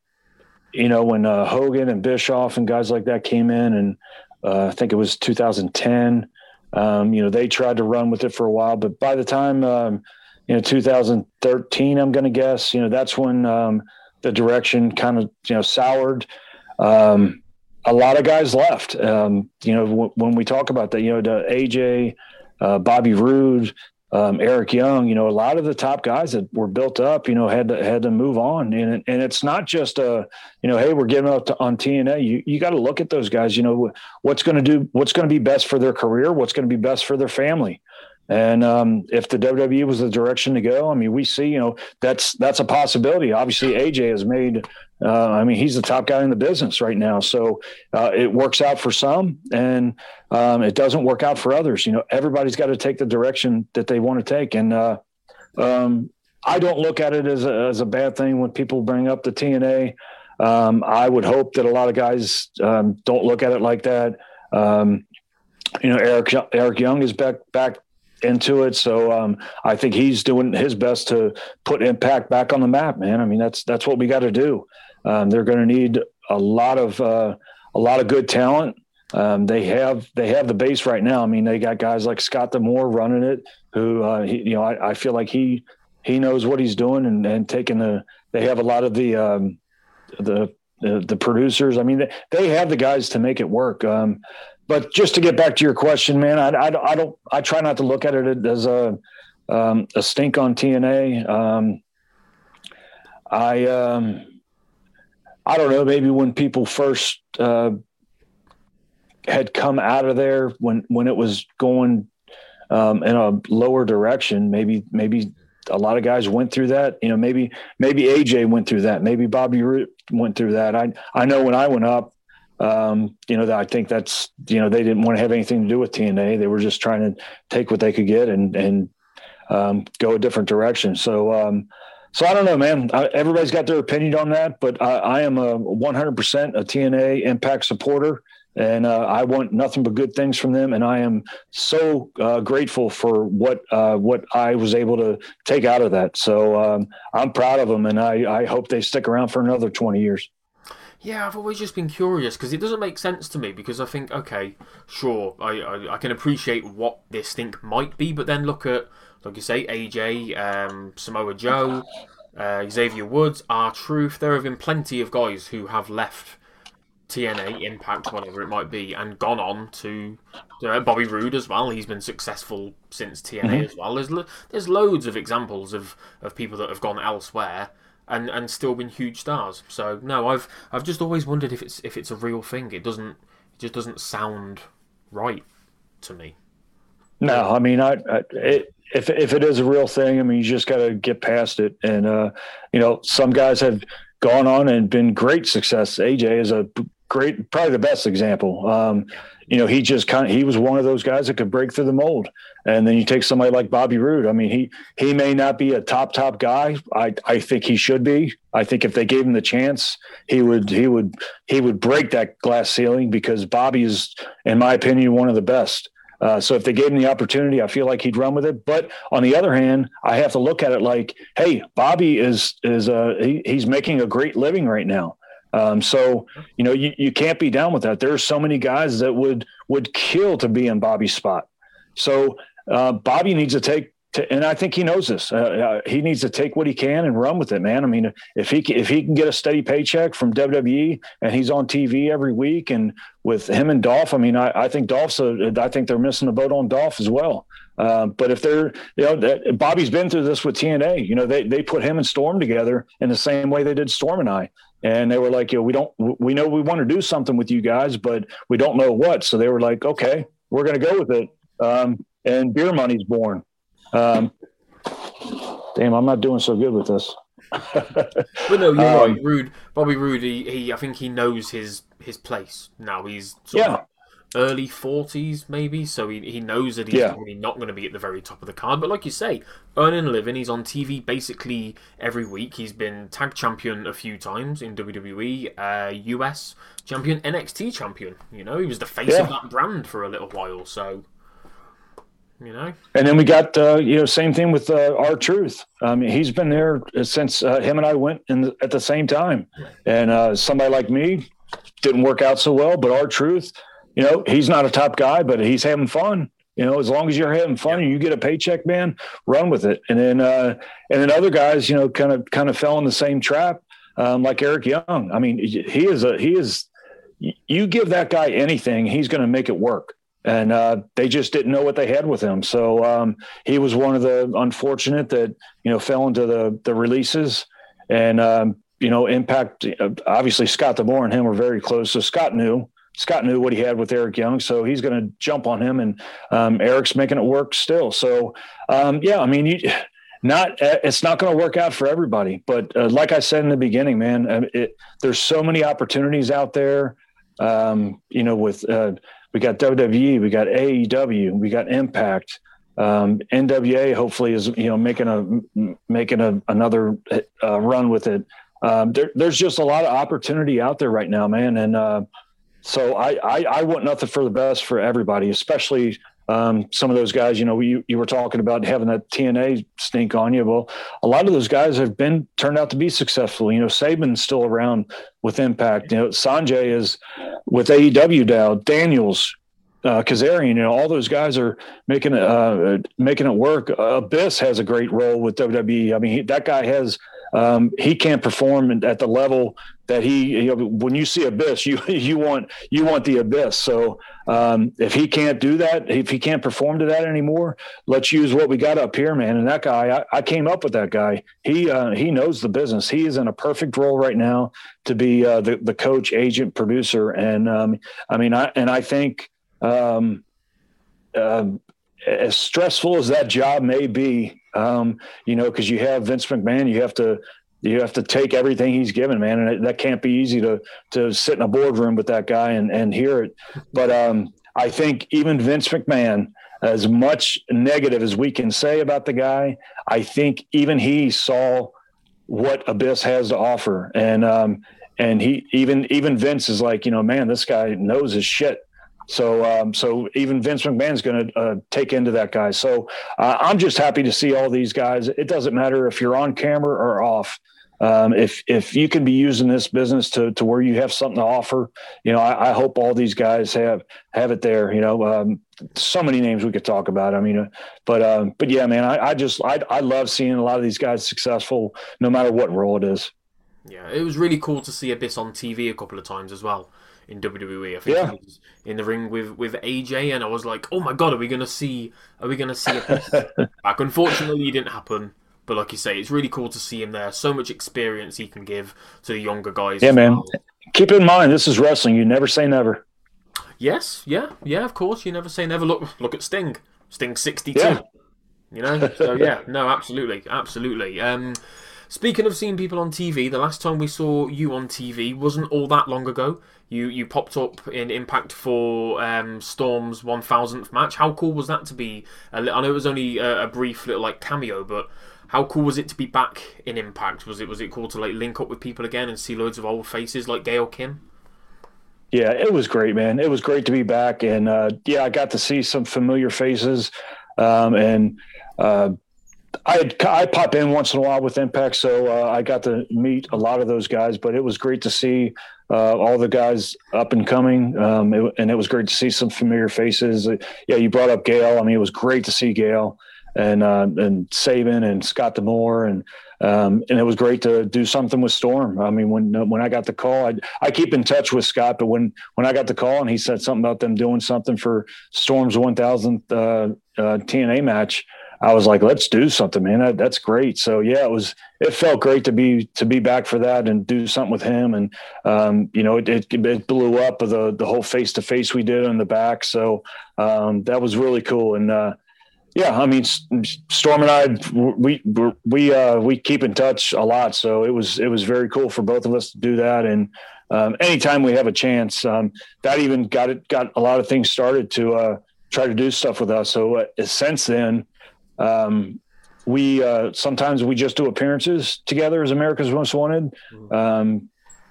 you know, when uh, Hogan and Bischoff and guys like that came in, and uh, I think it was 2010. Um, you know, they tried to run with it for a while, but by the time um, you know 2013, I'm going to guess, you know, that's when um, the direction kind of you know soured. Um, a lot of guys left. Um, you know, w- when we talk about that, you know, the AJ, uh, Bobby Roode, um, Eric Young, you know, a lot of the top guys that were built up, you know, had to had to move on, and and it's not just a, you know, hey, we're giving up to, on TNA. You you got to look at those guys. You know, what's going to do, what's going to be best for their career, what's going to be best for their family. And um, if the WWE was the direction to go, I mean, we see, you know, that's that's a possibility. Obviously, AJ has made. Uh, I mean, he's the top guy in the business right now, so uh, it works out for some, and um, it doesn't work out for others. You know, everybody's got to take the direction that they want to take, and uh, um, I don't look at it as a, as a bad thing when people bring up the TNA. Um, I would hope that a lot of guys um, don't look at it like that. Um, you know, Eric Eric Young is back back into it. So um, I think he's doing his best to put Impact back on the map, man. I mean, that's that's what we got to do. Um, they're going to need a lot of uh, a lot of good talent. Um, they have they have the base right now. I mean, they got guys like Scott D'Amore running it, who uh, he, you know I, I, feel like he he knows what he's doing and, and taking the. They have a lot of the um, the, the the producers. I mean, they, they have the guys to make it work. Um, but just to get back to your question, man, I, I, I don't, I try not to look at it as a, um, a stink on TNA. Um, I, um, I don't know, maybe when people first, uh, had come out of there when, when it was going, um, in a lower direction, maybe, maybe a lot of guys went through that. You know, maybe maybe AJ went through that. Maybe Bobby Roode went through that. I I know when I went up, um, you know, I think that's you know they didn't want to have anything to do with TNA. They were just trying to take what they could get and and um, go a different direction. So um, so I don't know, man. I, everybody's got their opinion on that, but I, I am a 100% a TNA Impact supporter, and uh, I want nothing but good things from them. And I am so uh, grateful for what uh, what I was able to take out of that. So um, I'm proud of them, and I, I hope they stick around for another 20 years. Yeah, I've always just been curious because it doesn't make sense to me because I think, okay, sure, I, I, I can appreciate what this thing might be, but then look at, like you say, AJ, um, Samoa Joe, uh, Xavier Woods, R-Truth. There have been plenty of guys who have left TNA, Impact, whatever it might be, and gone on to uh, Bobby Roode as well. He's been successful since TNA mm-hmm. as well. There's lo- there's loads of examples of, of people that have gone elsewhere and and still been huge stars. So no, I've I've just always wondered if it's if it's a real thing. It doesn't it just doesn't sound right to me. No, I mean, I, I it, if if it is a real thing, I mean, you just got to get past it. And uh, you know, some guys have gone on and been great success. AJ is a great, probably the best example. Um, you know, he just kind of he was one of those guys that could break through the mold. And then you take somebody like Bobby Roode. I mean, he he may not be a top top guy. I I think he should be. I think if they gave him the chance, he would he would he would break that glass ceiling because Bobby is, in my opinion, one of the best. Uh, so if they gave him the opportunity, I feel like he'd run with it. But on the other hand, I have to look at it like, hey, Bobby is is uh, he, he's making a great living right now. Um, so you know you, you can't be down with that. There are so many guys that would would kill to be in Bobby's spot. So uh, Bobby needs to take to, and I think he knows this. Uh, uh, he needs to take what he can and run with it, man. I mean, if he if he can get a steady paycheck from WWE and he's on TV every week, and with him and Dolph, I mean, I, I think Dolph's a, I think they're missing the boat on Dolph as well. Um, but if they're, you know, that, Bobby's been through this with TNA. You know, they they put him and Storm together in the same way they did Storm and I, and they were like, you know, we don't, we know we want to do something with you guys, but we don't know what. So they were like, okay, we're going to go with it. Um, and beer money's born. Um, damn, I'm not doing so good with this. (laughs) but no, you're um, right. Roode, Bobby Roode. He, he, I think he knows his his place now. He's yeah. early forties, maybe. So he, he knows that he's yeah. probably not going to be at the very top of the card. But like you say, earning a living. He's on TV basically every week. He's been tag champion a few times in WWE, uh, US champion, NXT champion. You know, he was the face yeah. of that brand for a little while. So you know. And then we got uh, you know same thing with uh, R-Truth. I mean, he's been there since uh, him and I went in the, at the same time. And uh, somebody like me didn't work out so well, but R-Truth, you know, he's not a top guy, but he's having fun. You know, as long as you're having fun and you get a paycheck, man, run with it. And then uh, and then other guys, you know, kind of kind of fell in the same trap, um, like Eric Young. I mean, he is a he is. You give that guy anything, he's going to make it work and uh, they just didn't know what they had with him. So um, he was one of the unfortunate that you know fell into the the releases, and um, you know Impact. Obviously, Scott D'Amore and him were very close. So Scott knew Scott knew what he had with Eric Young, so he's going to jump on him, and um, Eric's making it work still. So um, yeah, I mean. You, not it's not going to work out for everybody but uh, like i said in the beginning man uh, it, there's so many opportunities out there um, you know with uh, we got WWE, we got AEW, we got Impact. Um, NWA hopefully is you know making a making a, another uh, run with it. Um, there, there's just a lot of opportunity out there right now, man, and uh, so I, I, I want nothing for the best for everybody, especially um, some of those guys, you know, you, you were talking about having that TNA stink on you. Well, a lot of those guys have been turned out to be successful. You know, Sabin's still around with Impact. You know, Sonjay is with AEW now. Daniels, uh, Kazarian, you know, all those guys are making it uh, making it work. Abyss has a great role with WWE. I mean, he, that guy has um, he can't perform at the level that he. You know, when you see Abyss, you (laughs) you want you want the Abyss. So um, if he can't do that, if he can't perform to that anymore, let's use what we got up here, man. And that guy, I, I came up with that guy. He uh, he knows the business. He is in a perfect role right now to be uh, the the coach, agent, producer, and um, I mean, I and I think. Um, uh, as stressful as that job may be, um, you know, because you have Vince McMahon, you have to you have to take everything he's given, man, and it, that can't be easy to to sit in a boardroom with that guy and and hear it. But um, I think even Vince McMahon, as much negative as we can say about the guy, I think even he saw what Abyss has to offer, and um, and he even even Vince is like, you know, man, this guy knows his shit. So, um, so even Vince McMahon's going to uh, take into that guy. So, uh, I'm just happy to see all these guys. It doesn't matter if you're on camera or off. Um, if if you can be using this business to to where you have something to offer, you know, I, I hope all these guys have have it there. You know, um, so many names we could talk about. I mean, uh, but um, but yeah, man, I, I just I I love seeing a lot of these guys successful, no matter what role it is. Yeah, it was really cool to see Abyss on TV a couple of times as well in WWE. I think yeah. he was in the ring with, with AJ, and I was like, "Oh my god, are we gonna see? Are we gonna see a back?" (laughs) Unfortunately, it didn't happen. But like you say, it's really cool to see him there. So much experience he can give to the younger guys. Yeah, man. Well. Keep in mind, this is wrestling. You never say never. Yes, yeah, yeah. Of course, you never say never. Look, look at Sting. Sting sixty two. Yeah. You know. So (laughs) yeah, no, absolutely, absolutely. Um, Speaking of seeing people on TV, the last time we saw you on TV wasn't all that long ago. You you popped up in Impact for um, Storm's 1000th match. How cool was that to be? I know it was only a, a, brief little like cameo, but how cool was it to be back in Impact? Was it was it cool to like link up with people again and see loads of old faces like Gail Kim? Yeah, it was great, man. It was great to be back, and uh, yeah, I got to see some familiar faces, um, and uh, I I pop in once in a while with Impact, so uh, I got to meet a lot of those guys. But it was great to see uh, all the guys up and coming, um, it, and it was great to see some familiar faces. Uh, yeah, you brought up Gail. I mean, it was great to see Gail. and uh, and Sabin and Scott D'Amore and um, and it was great to do something with Storm. I mean, when when I got the call, I, I keep in touch with Scott, but when when I got the call and he said something about them doing something for Storm's 1,000th uh, uh, TNA match, I was like, let's do something, man. That, that's great. So yeah, it was. It felt great to be to be back for that and do something with him. And um, you know, it, it, it blew up the the whole face to face we did on the back. So um, that was really cool. And uh, yeah, I mean, Storm and I, we we uh, we keep in touch a lot, so it was it was very cool for both of us to do that. And um, anytime we have a chance, um, that even got it got a lot of things started to uh, try to do stuff with us. So uh, since then, um, we uh, sometimes we just do appearances together as America's Most Wanted. Mm-hmm. Um,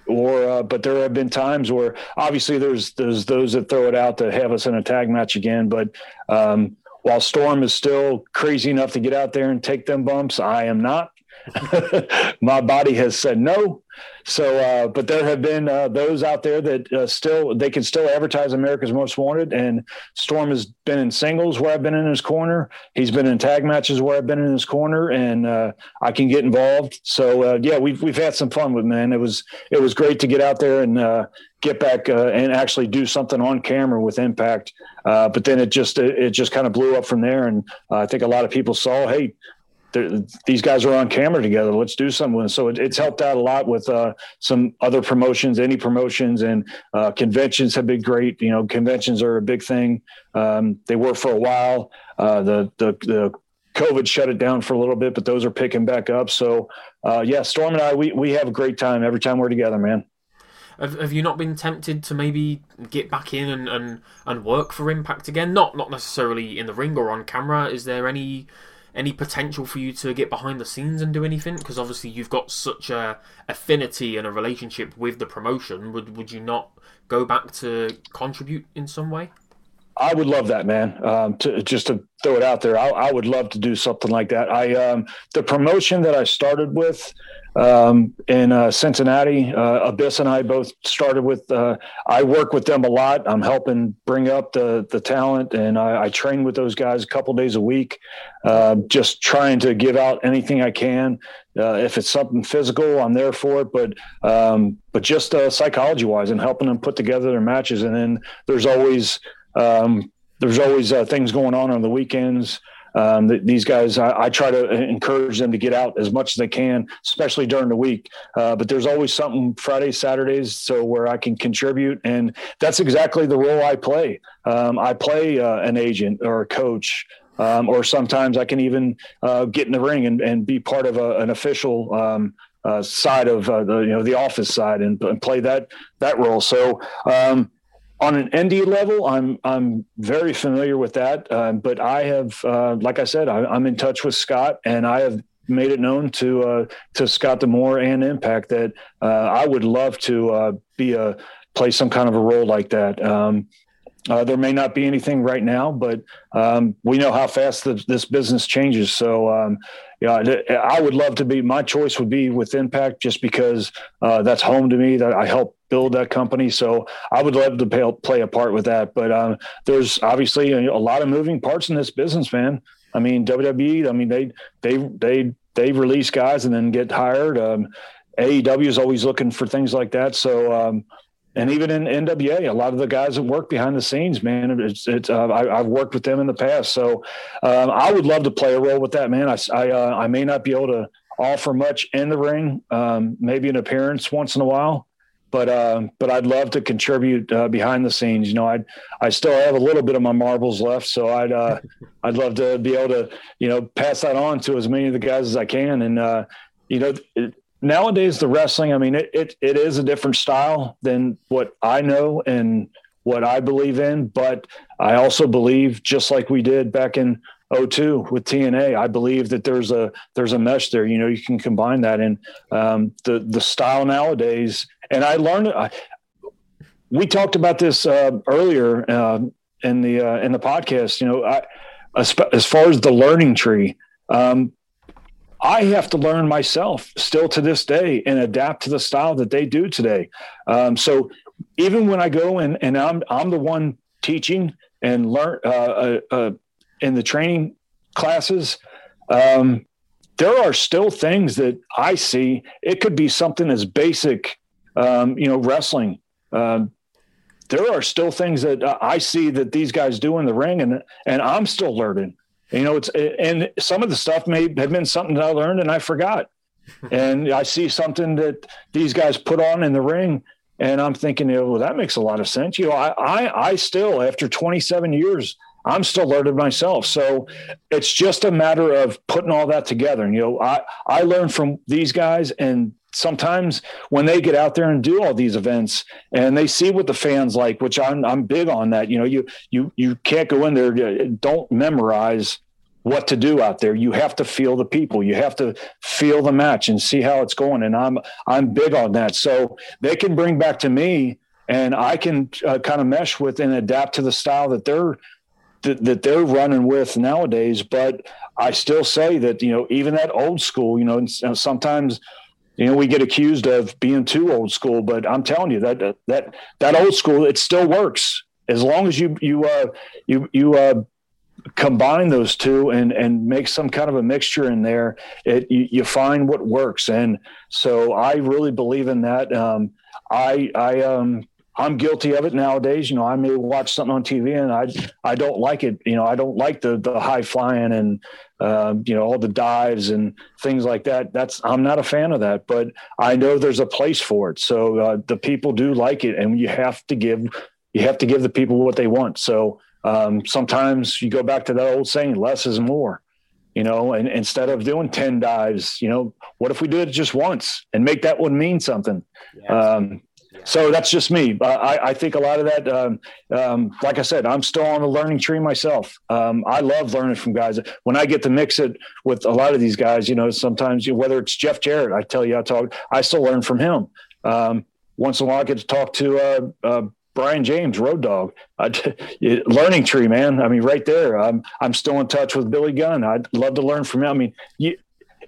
or uh, but there have been times where obviously there's there's those that throw it out to have us in a tag match again but um, while Storm is still crazy enough to get out there and take them bumps, I am not. (laughs) My body has said no. So, uh, but there have been uh, those out there that uh, still they can still advertise America's Most Wanted. And Storm has been in singles where I've been in his corner. He's been in tag matches where I've been in his corner, and uh, I can get involved. So, uh, yeah, we've we've had some fun with man. It was it was great to get out there and uh, get back and actually do something on camera with Impact. but then it just it, it just kind of blew up from there, and I think a lot of people saw, hey, these guys are on camera together. Let's do something. So it, it's helped out a lot with uh, some other promotions, any promotions, and uh, conventions have been great. You know, conventions are a big thing. Um, they were for a while. Uh, the, the the COVID shut it down for a little bit, but those are picking back up. So uh, yeah, Storm and I, we we have a great time every time we're together, man. Have, have you not been tempted to maybe get back in and, and, and work for Impact again? Not not necessarily in the ring or on camera. Is there any any potential for you to get behind the scenes and do anything? Because obviously you've got such a affinity and a relationship with the promotion. Would would you not go back to contribute in some way? I would love that, man. Um, to just to throw it out there, I, I, would love to do something like that. I um, the promotion that I started with um, in uh, Cincinnati. Uh, Abyss and I both started with. Uh, I work with them a lot. I'm helping bring up the the talent, and I, I train with those guys a couple days a week. Uh, just trying to give out anything I can. Uh, if it's something physical, I'm there for it. But um, but just uh, psychology wise, and helping them put together their matches. And then there's always um, there's always things going on on the weekends. Um, these guys, I, I, try to encourage them to get out as much as they can, especially during the week. Uh, but there's always something Fridays, Saturdays, so where I can contribute, and that's exactly the role I play. Um, I play uh, an agent or a coach. Um, or sometimes I can even uh, get in the ring and, and be part of a, an official um, uh, side of uh, the you know the office side and, and play that that role. So um, on an indie level, I'm I'm very familiar with that. Uh, but I have, uh, like I said, I, am in touch with Scott, and I have made it known to uh, to Scott D'Amore and Impact that uh, I would love to uh, be a play some kind of a role like that. Um, uh, there may not be anything right now, but um, we know how fast the, this business changes. So, um, yeah, I would love to be. My choice would be with Impact, just because that's home to me. That I help build that company. So I would love to pay, play a part with that. But um, there's obviously a, a, lot of moving parts in this business, man. I mean, WWE. I mean, they they they they release guys and then get hired. Um, AEW is always looking for things like that. So um, and even in NWA, a lot of the guys that work behind the scenes, man, it's, it's uh, I, have worked with them in the past. So um, I would love to play a role with that, man. I, I, uh, I may not be able to offer much in the ring, um, maybe an appearance once in a while, but uh, but I'd love to contribute uh, behind the scenes. You know, I I still have a little bit of my marbles left, so I'd uh, (laughs) I'd love to be able to you know pass that on to as many of the guys as I can, and uh, you know. It, nowadays the wrestling i mean it, it, it is a different style than what i know and what i believe in but i also believe just like we did back in 02 with tna i believe that there's a there's a mesh there you know you can combine that and um, the the style nowadays and i learned I, we talked about this uh, earlier uh, in the uh, in the podcast you know I, as, as far as the learning tree um, I have to learn myself still to this day and adapt to the style that they do today. Um, so even when I go and, and I'm, I'm the one teaching and learn uh, uh, uh, in the training classes, um, there are still things that I see. It could be something as basic, um, you know, wrestling. Um, there are still things that I see that these guys do in the ring, and and I'm still learning. You know, it's and some of the stuff may have been something that I learned and I forgot, (laughs) and I see something that these guys put on in the ring, and I'm thinking, you know, well, that makes a lot of sense. You know, I I, I still after 27 years I'm still learning myself. So it's just a matter of putting all that together. And, you know, I, I learn from these guys and sometimes when they get out there and do all these events and they see what the fans like, which I'm, I'm big on that, you know, you, you, you can't go in there, don't memorize what to do out there. You have to feel the people. You have to feel the match and see how it's going. And I'm, I'm big on that. So they can bring back to me and I can uh, kind of mesh with and adapt to the style that they're, that, that they're running with nowadays. But I still say that, you know, even that old school, you know, sometimes, you know, we get accused of being too old school, but I'm telling you that, that, that old school, it still works. As long as you, you, uh, you, you, uh, combine those two and and make some kind of a mixture in there it you, you find what works. And so i really believe in that. Um, i i um I'm guilty of it nowadays. You know, I may watch something on TV and I I don't like it. You know, I don't like the the high flying and uh, you know all the dives and things like that. That's I'm not a fan of that. But I know there's a place for it. So uh, the people do like it, and you have to give you have to give the people what they want. So um, sometimes you go back to that old saying, less is more. You know, and instead of doing ten dives, you know, what if we do it just once and make that one mean something? Yes. Um, so that's just me. I, I think a lot of that, um, um, like I said, I'm still on the learning tree myself. Um, I love learning from guys. When I get to mix it with a lot of these guys, you know, sometimes you, whether it's Jeff Jarrett, I tell you, I talk, I still learn from him. Um, once in a while, I get to talk to uh, uh, Brian James, Road Dog, (laughs) learning tree, man. I mean, right there. I'm I'm still in touch with Billy Gunn. I'd love to learn from him. I mean, you,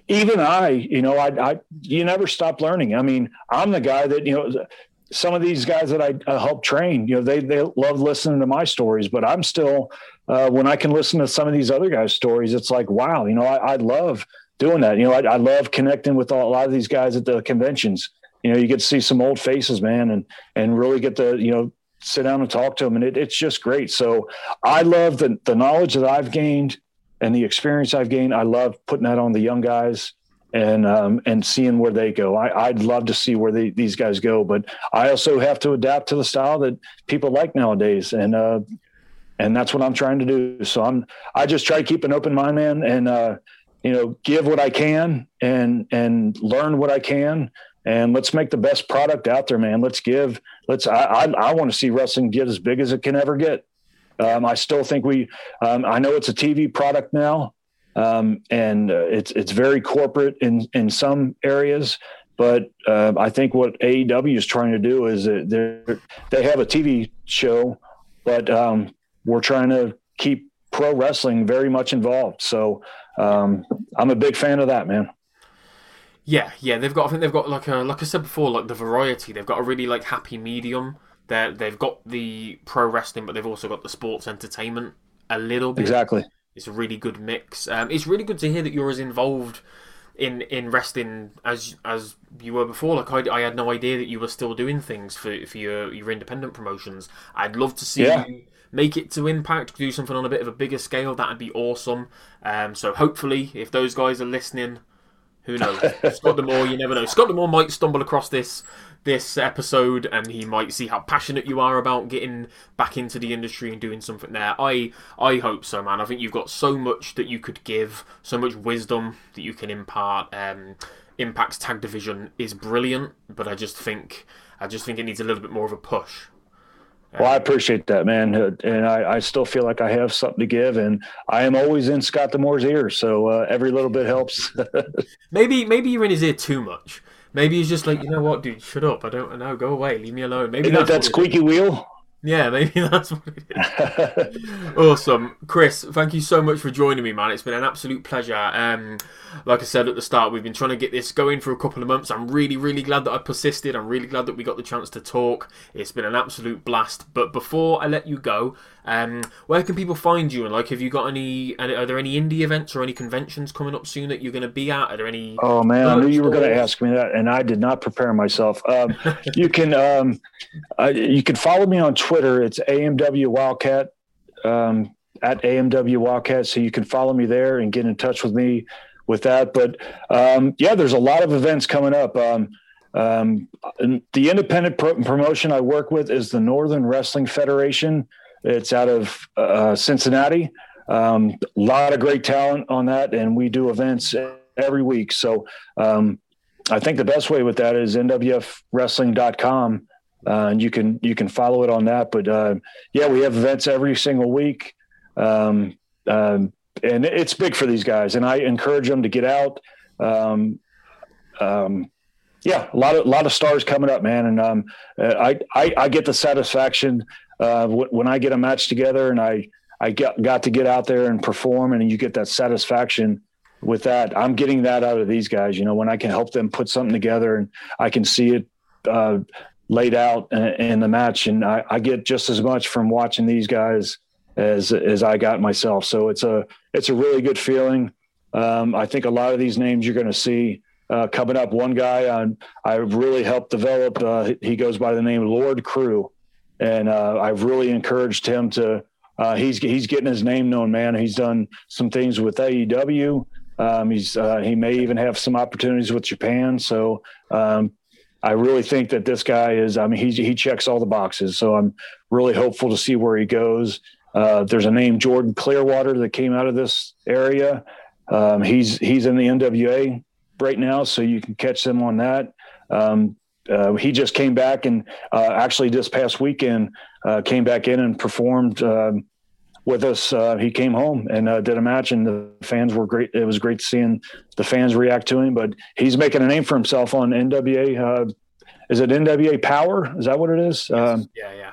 even I, you know, I, I, you never stop learning. I mean, I'm the guy that, you know, some of these guys that I, I help train, you know, they they love listening to my stories, but I'm still uh, when I can listen to some of these other guys' stories, it's like wow, you know, I, I love doing that. You know, I, I love connecting with a lot of these guys at the conventions. You know, you get to see some old faces, man, and and really get to you know sit down and talk to them, and it, it's just great. So I love the the knowledge that I've gained and the experience I've gained. I love putting that on the young guys and um, and seeing where they go. I, would love to see where they, these guys go, but I also have to adapt to the style that people like nowadays, and uh, and that's what I'm trying to do. So I'm I just try to keep an open mind, man, and uh, you know give what I can and and learn what I can. And let's make the best product out there, man. Let's give. Let's. I I, I want to see wrestling get as big as it can ever get. Um, I still think we. Um, I know it's a TV product now, um, and uh, it's it's very corporate in in some areas. But uh, I think what AEW is trying to do is they they have a TV show, but um, we're trying to keep pro wrestling very much involved. So um, I'm a big fan of that, man. Yeah, yeah, they've got. I think they've got like a like I said before, like the variety. They've got a really like happy medium. They they've got the pro wrestling, but they've also got the sports entertainment a little bit. Exactly. It's a really good mix. Um, it's really good to hear that you're as involved in in wrestling as as you were before. Like I, I had no idea that you were still doing things for for your your independent promotions. I'd love to see yeah. you make it to Impact, do something on a bit of a bigger scale. That'd be awesome. Um, so hopefully, if those guys are listening, who knows? (laughs) Scott D'Amore, you never know. Scott D'Amore might stumble across this this episode and he might see how passionate you are about getting back into the industry and doing something there. I I hope so, man. I think you've got so much that you could give, so much wisdom that you can impart. Um, Impact's tag division is brilliant, but I just think I just think it needs a little bit more of a push. Well, I appreciate that, man, and I, I, still feel like I have something to give, and I am always in Scott D'Amore's ear, so uh, every little bit helps. (laughs) maybe, maybe you're in his ear too much. Maybe he's just like, you know what, dude, shut up. I don't know. Go away. Leave me alone. Maybe that's that squeaky wheel. Yeah, (laughs) maybe that's what it is. (laughs) awesome. Chris, thank you so much for joining me, man. It's been an absolute pleasure. Um, like I said at the start, we've been trying to get this going for a couple of months. I'm really, really glad that I persisted. I'm really glad that we got the chance to talk. It's been an absolute blast. But before I let you go, um, where can people find you? And like, have you got any? Are there any indie events or any conventions coming up soon that you're going to be at? Are there any? Oh man, I knew you were going to ask me that, and I did not prepare myself. Um, (laughs) you can um, uh, you can follow me on Twitter. It's AMW Wildcat um, at AMW Wildcat, so you can follow me there and get in touch with me with that. But um, yeah, there's a lot of events coming up. Um, um, the independent pro- promotion I work with is the Northern Wrestling Federation. It's out of uh, Cincinnati. Um, a lot of great talent on that, and we do events every week. So um, I think the best way with that is nwfwrestling.com. Uh, and you can you can follow it on that. But uh, yeah, we have events every single week, um, um, and it's big for these guys. And I encourage them to get out. Um, um yeah, a lot of a lot of stars coming up, man. And um, I, I, I get the satisfaction uh, when I get a match together and I I got got to get out there and perform, and you get that satisfaction with that. I'm getting that out of these guys. You know, when I can help them put something together and I can see it uh, laid out in the match, and I, I, get just as much from watching these guys as as I got myself. So it's a it's a really good feeling. Um, I think a lot of these names you're going to see uh, coming up. One guy on I really helped develop. Uh, he goes by the name Lord Crewe and uh, I've really encouraged him to. Uh, he's he's getting his name known, man. He's done some things with AEW. Um, he's uh, he may even have some opportunities with Japan. So um, I really think that this guy is. I mean, he he checks all the boxes. So I'm really hopeful to see where he goes. Uh, there's a name Jordan Clearwater that came out of this area. Um, he's he's in the NWA right now, so you can catch them on that. Um, uh, he just came back and uh, actually this past weekend uh, came back in and performed um, with us. Uh, he came home and uh, did a match, and the fans were great. It was great seeing the fans react to him. But he's making a name for himself on NWA. Uh, is it NWA Power? Is that what it is? Yes. Um, yeah, yeah.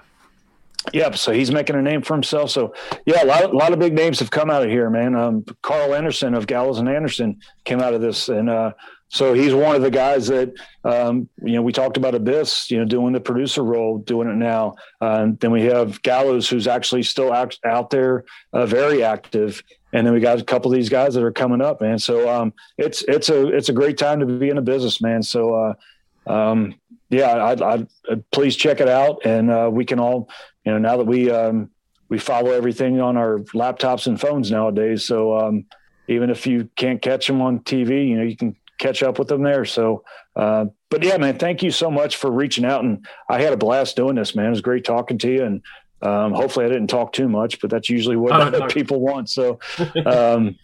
Yep. So he's making a name for himself. So yeah, a lot, a lot of big names have come out of here, man. Um, Karl Anderson of Gallows and Anderson came out of this, and uh, so he's one of the guys that um, you know we talked about Abyss, you know, doing the producer role, doing it now. Uh, then we have Gallows, who's actually still out, out there, uh, very active. And then we got a couple of these guys that are coming up, man. So um, it's it's a it's a great time to be in a business, man. So uh, um, yeah, I, I, uh, please check it out, and uh, we can all, you know, now that we um, we follow everything on our laptops and phones nowadays. So um, even if you can't catch them on TV, you know, you can catch up with them there. So, uh, but yeah, man, thank you so much for reaching out. And I had a blast doing this, man. It was great talking to you. And um, hopefully I didn't talk too much, but that's usually what oh, (laughs) people want. So, (laughs) um,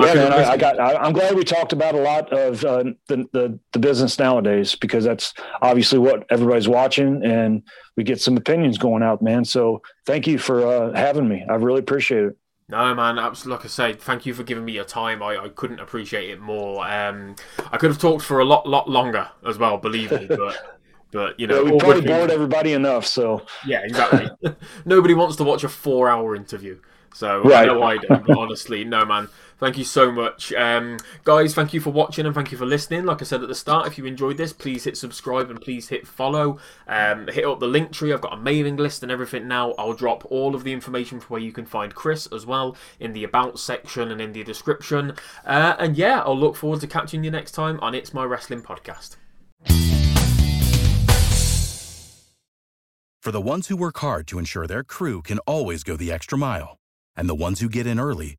yeah, man, I, I got. I, am glad we talked about a lot of uh, the, the, the business nowadays because that's obviously what everybody's watching, and we get some opinions going out, man. So thank you for uh, having me. I really appreciate it. No, man, absolutely. Like I say, thank you for giving me your time. I, I couldn't appreciate it more. Um, I could have talked for a lot, lot longer as well. Believe me, but (laughs) but you know, yeah, we probably bored everybody enough. So yeah, exactly. (laughs) Nobody wants to watch a four-hour interview. So right. I know I don't, but honestly, no, man. Thank you so much. Um, guys, thank you for watching and thank you for listening. Like I said at the start, if you enjoyed this, please hit subscribe and please hit follow. Um, hit up the link tree. I've got a mailing list and everything now. I'll drop all of the information for where you can find Chris as well in the About section and in the description. Uh, and yeah, I'll look forward to catching you next time on It's My Wrestling Podcast. For the ones who work hard to ensure their crew can always go the extra mile, and the ones who get in early,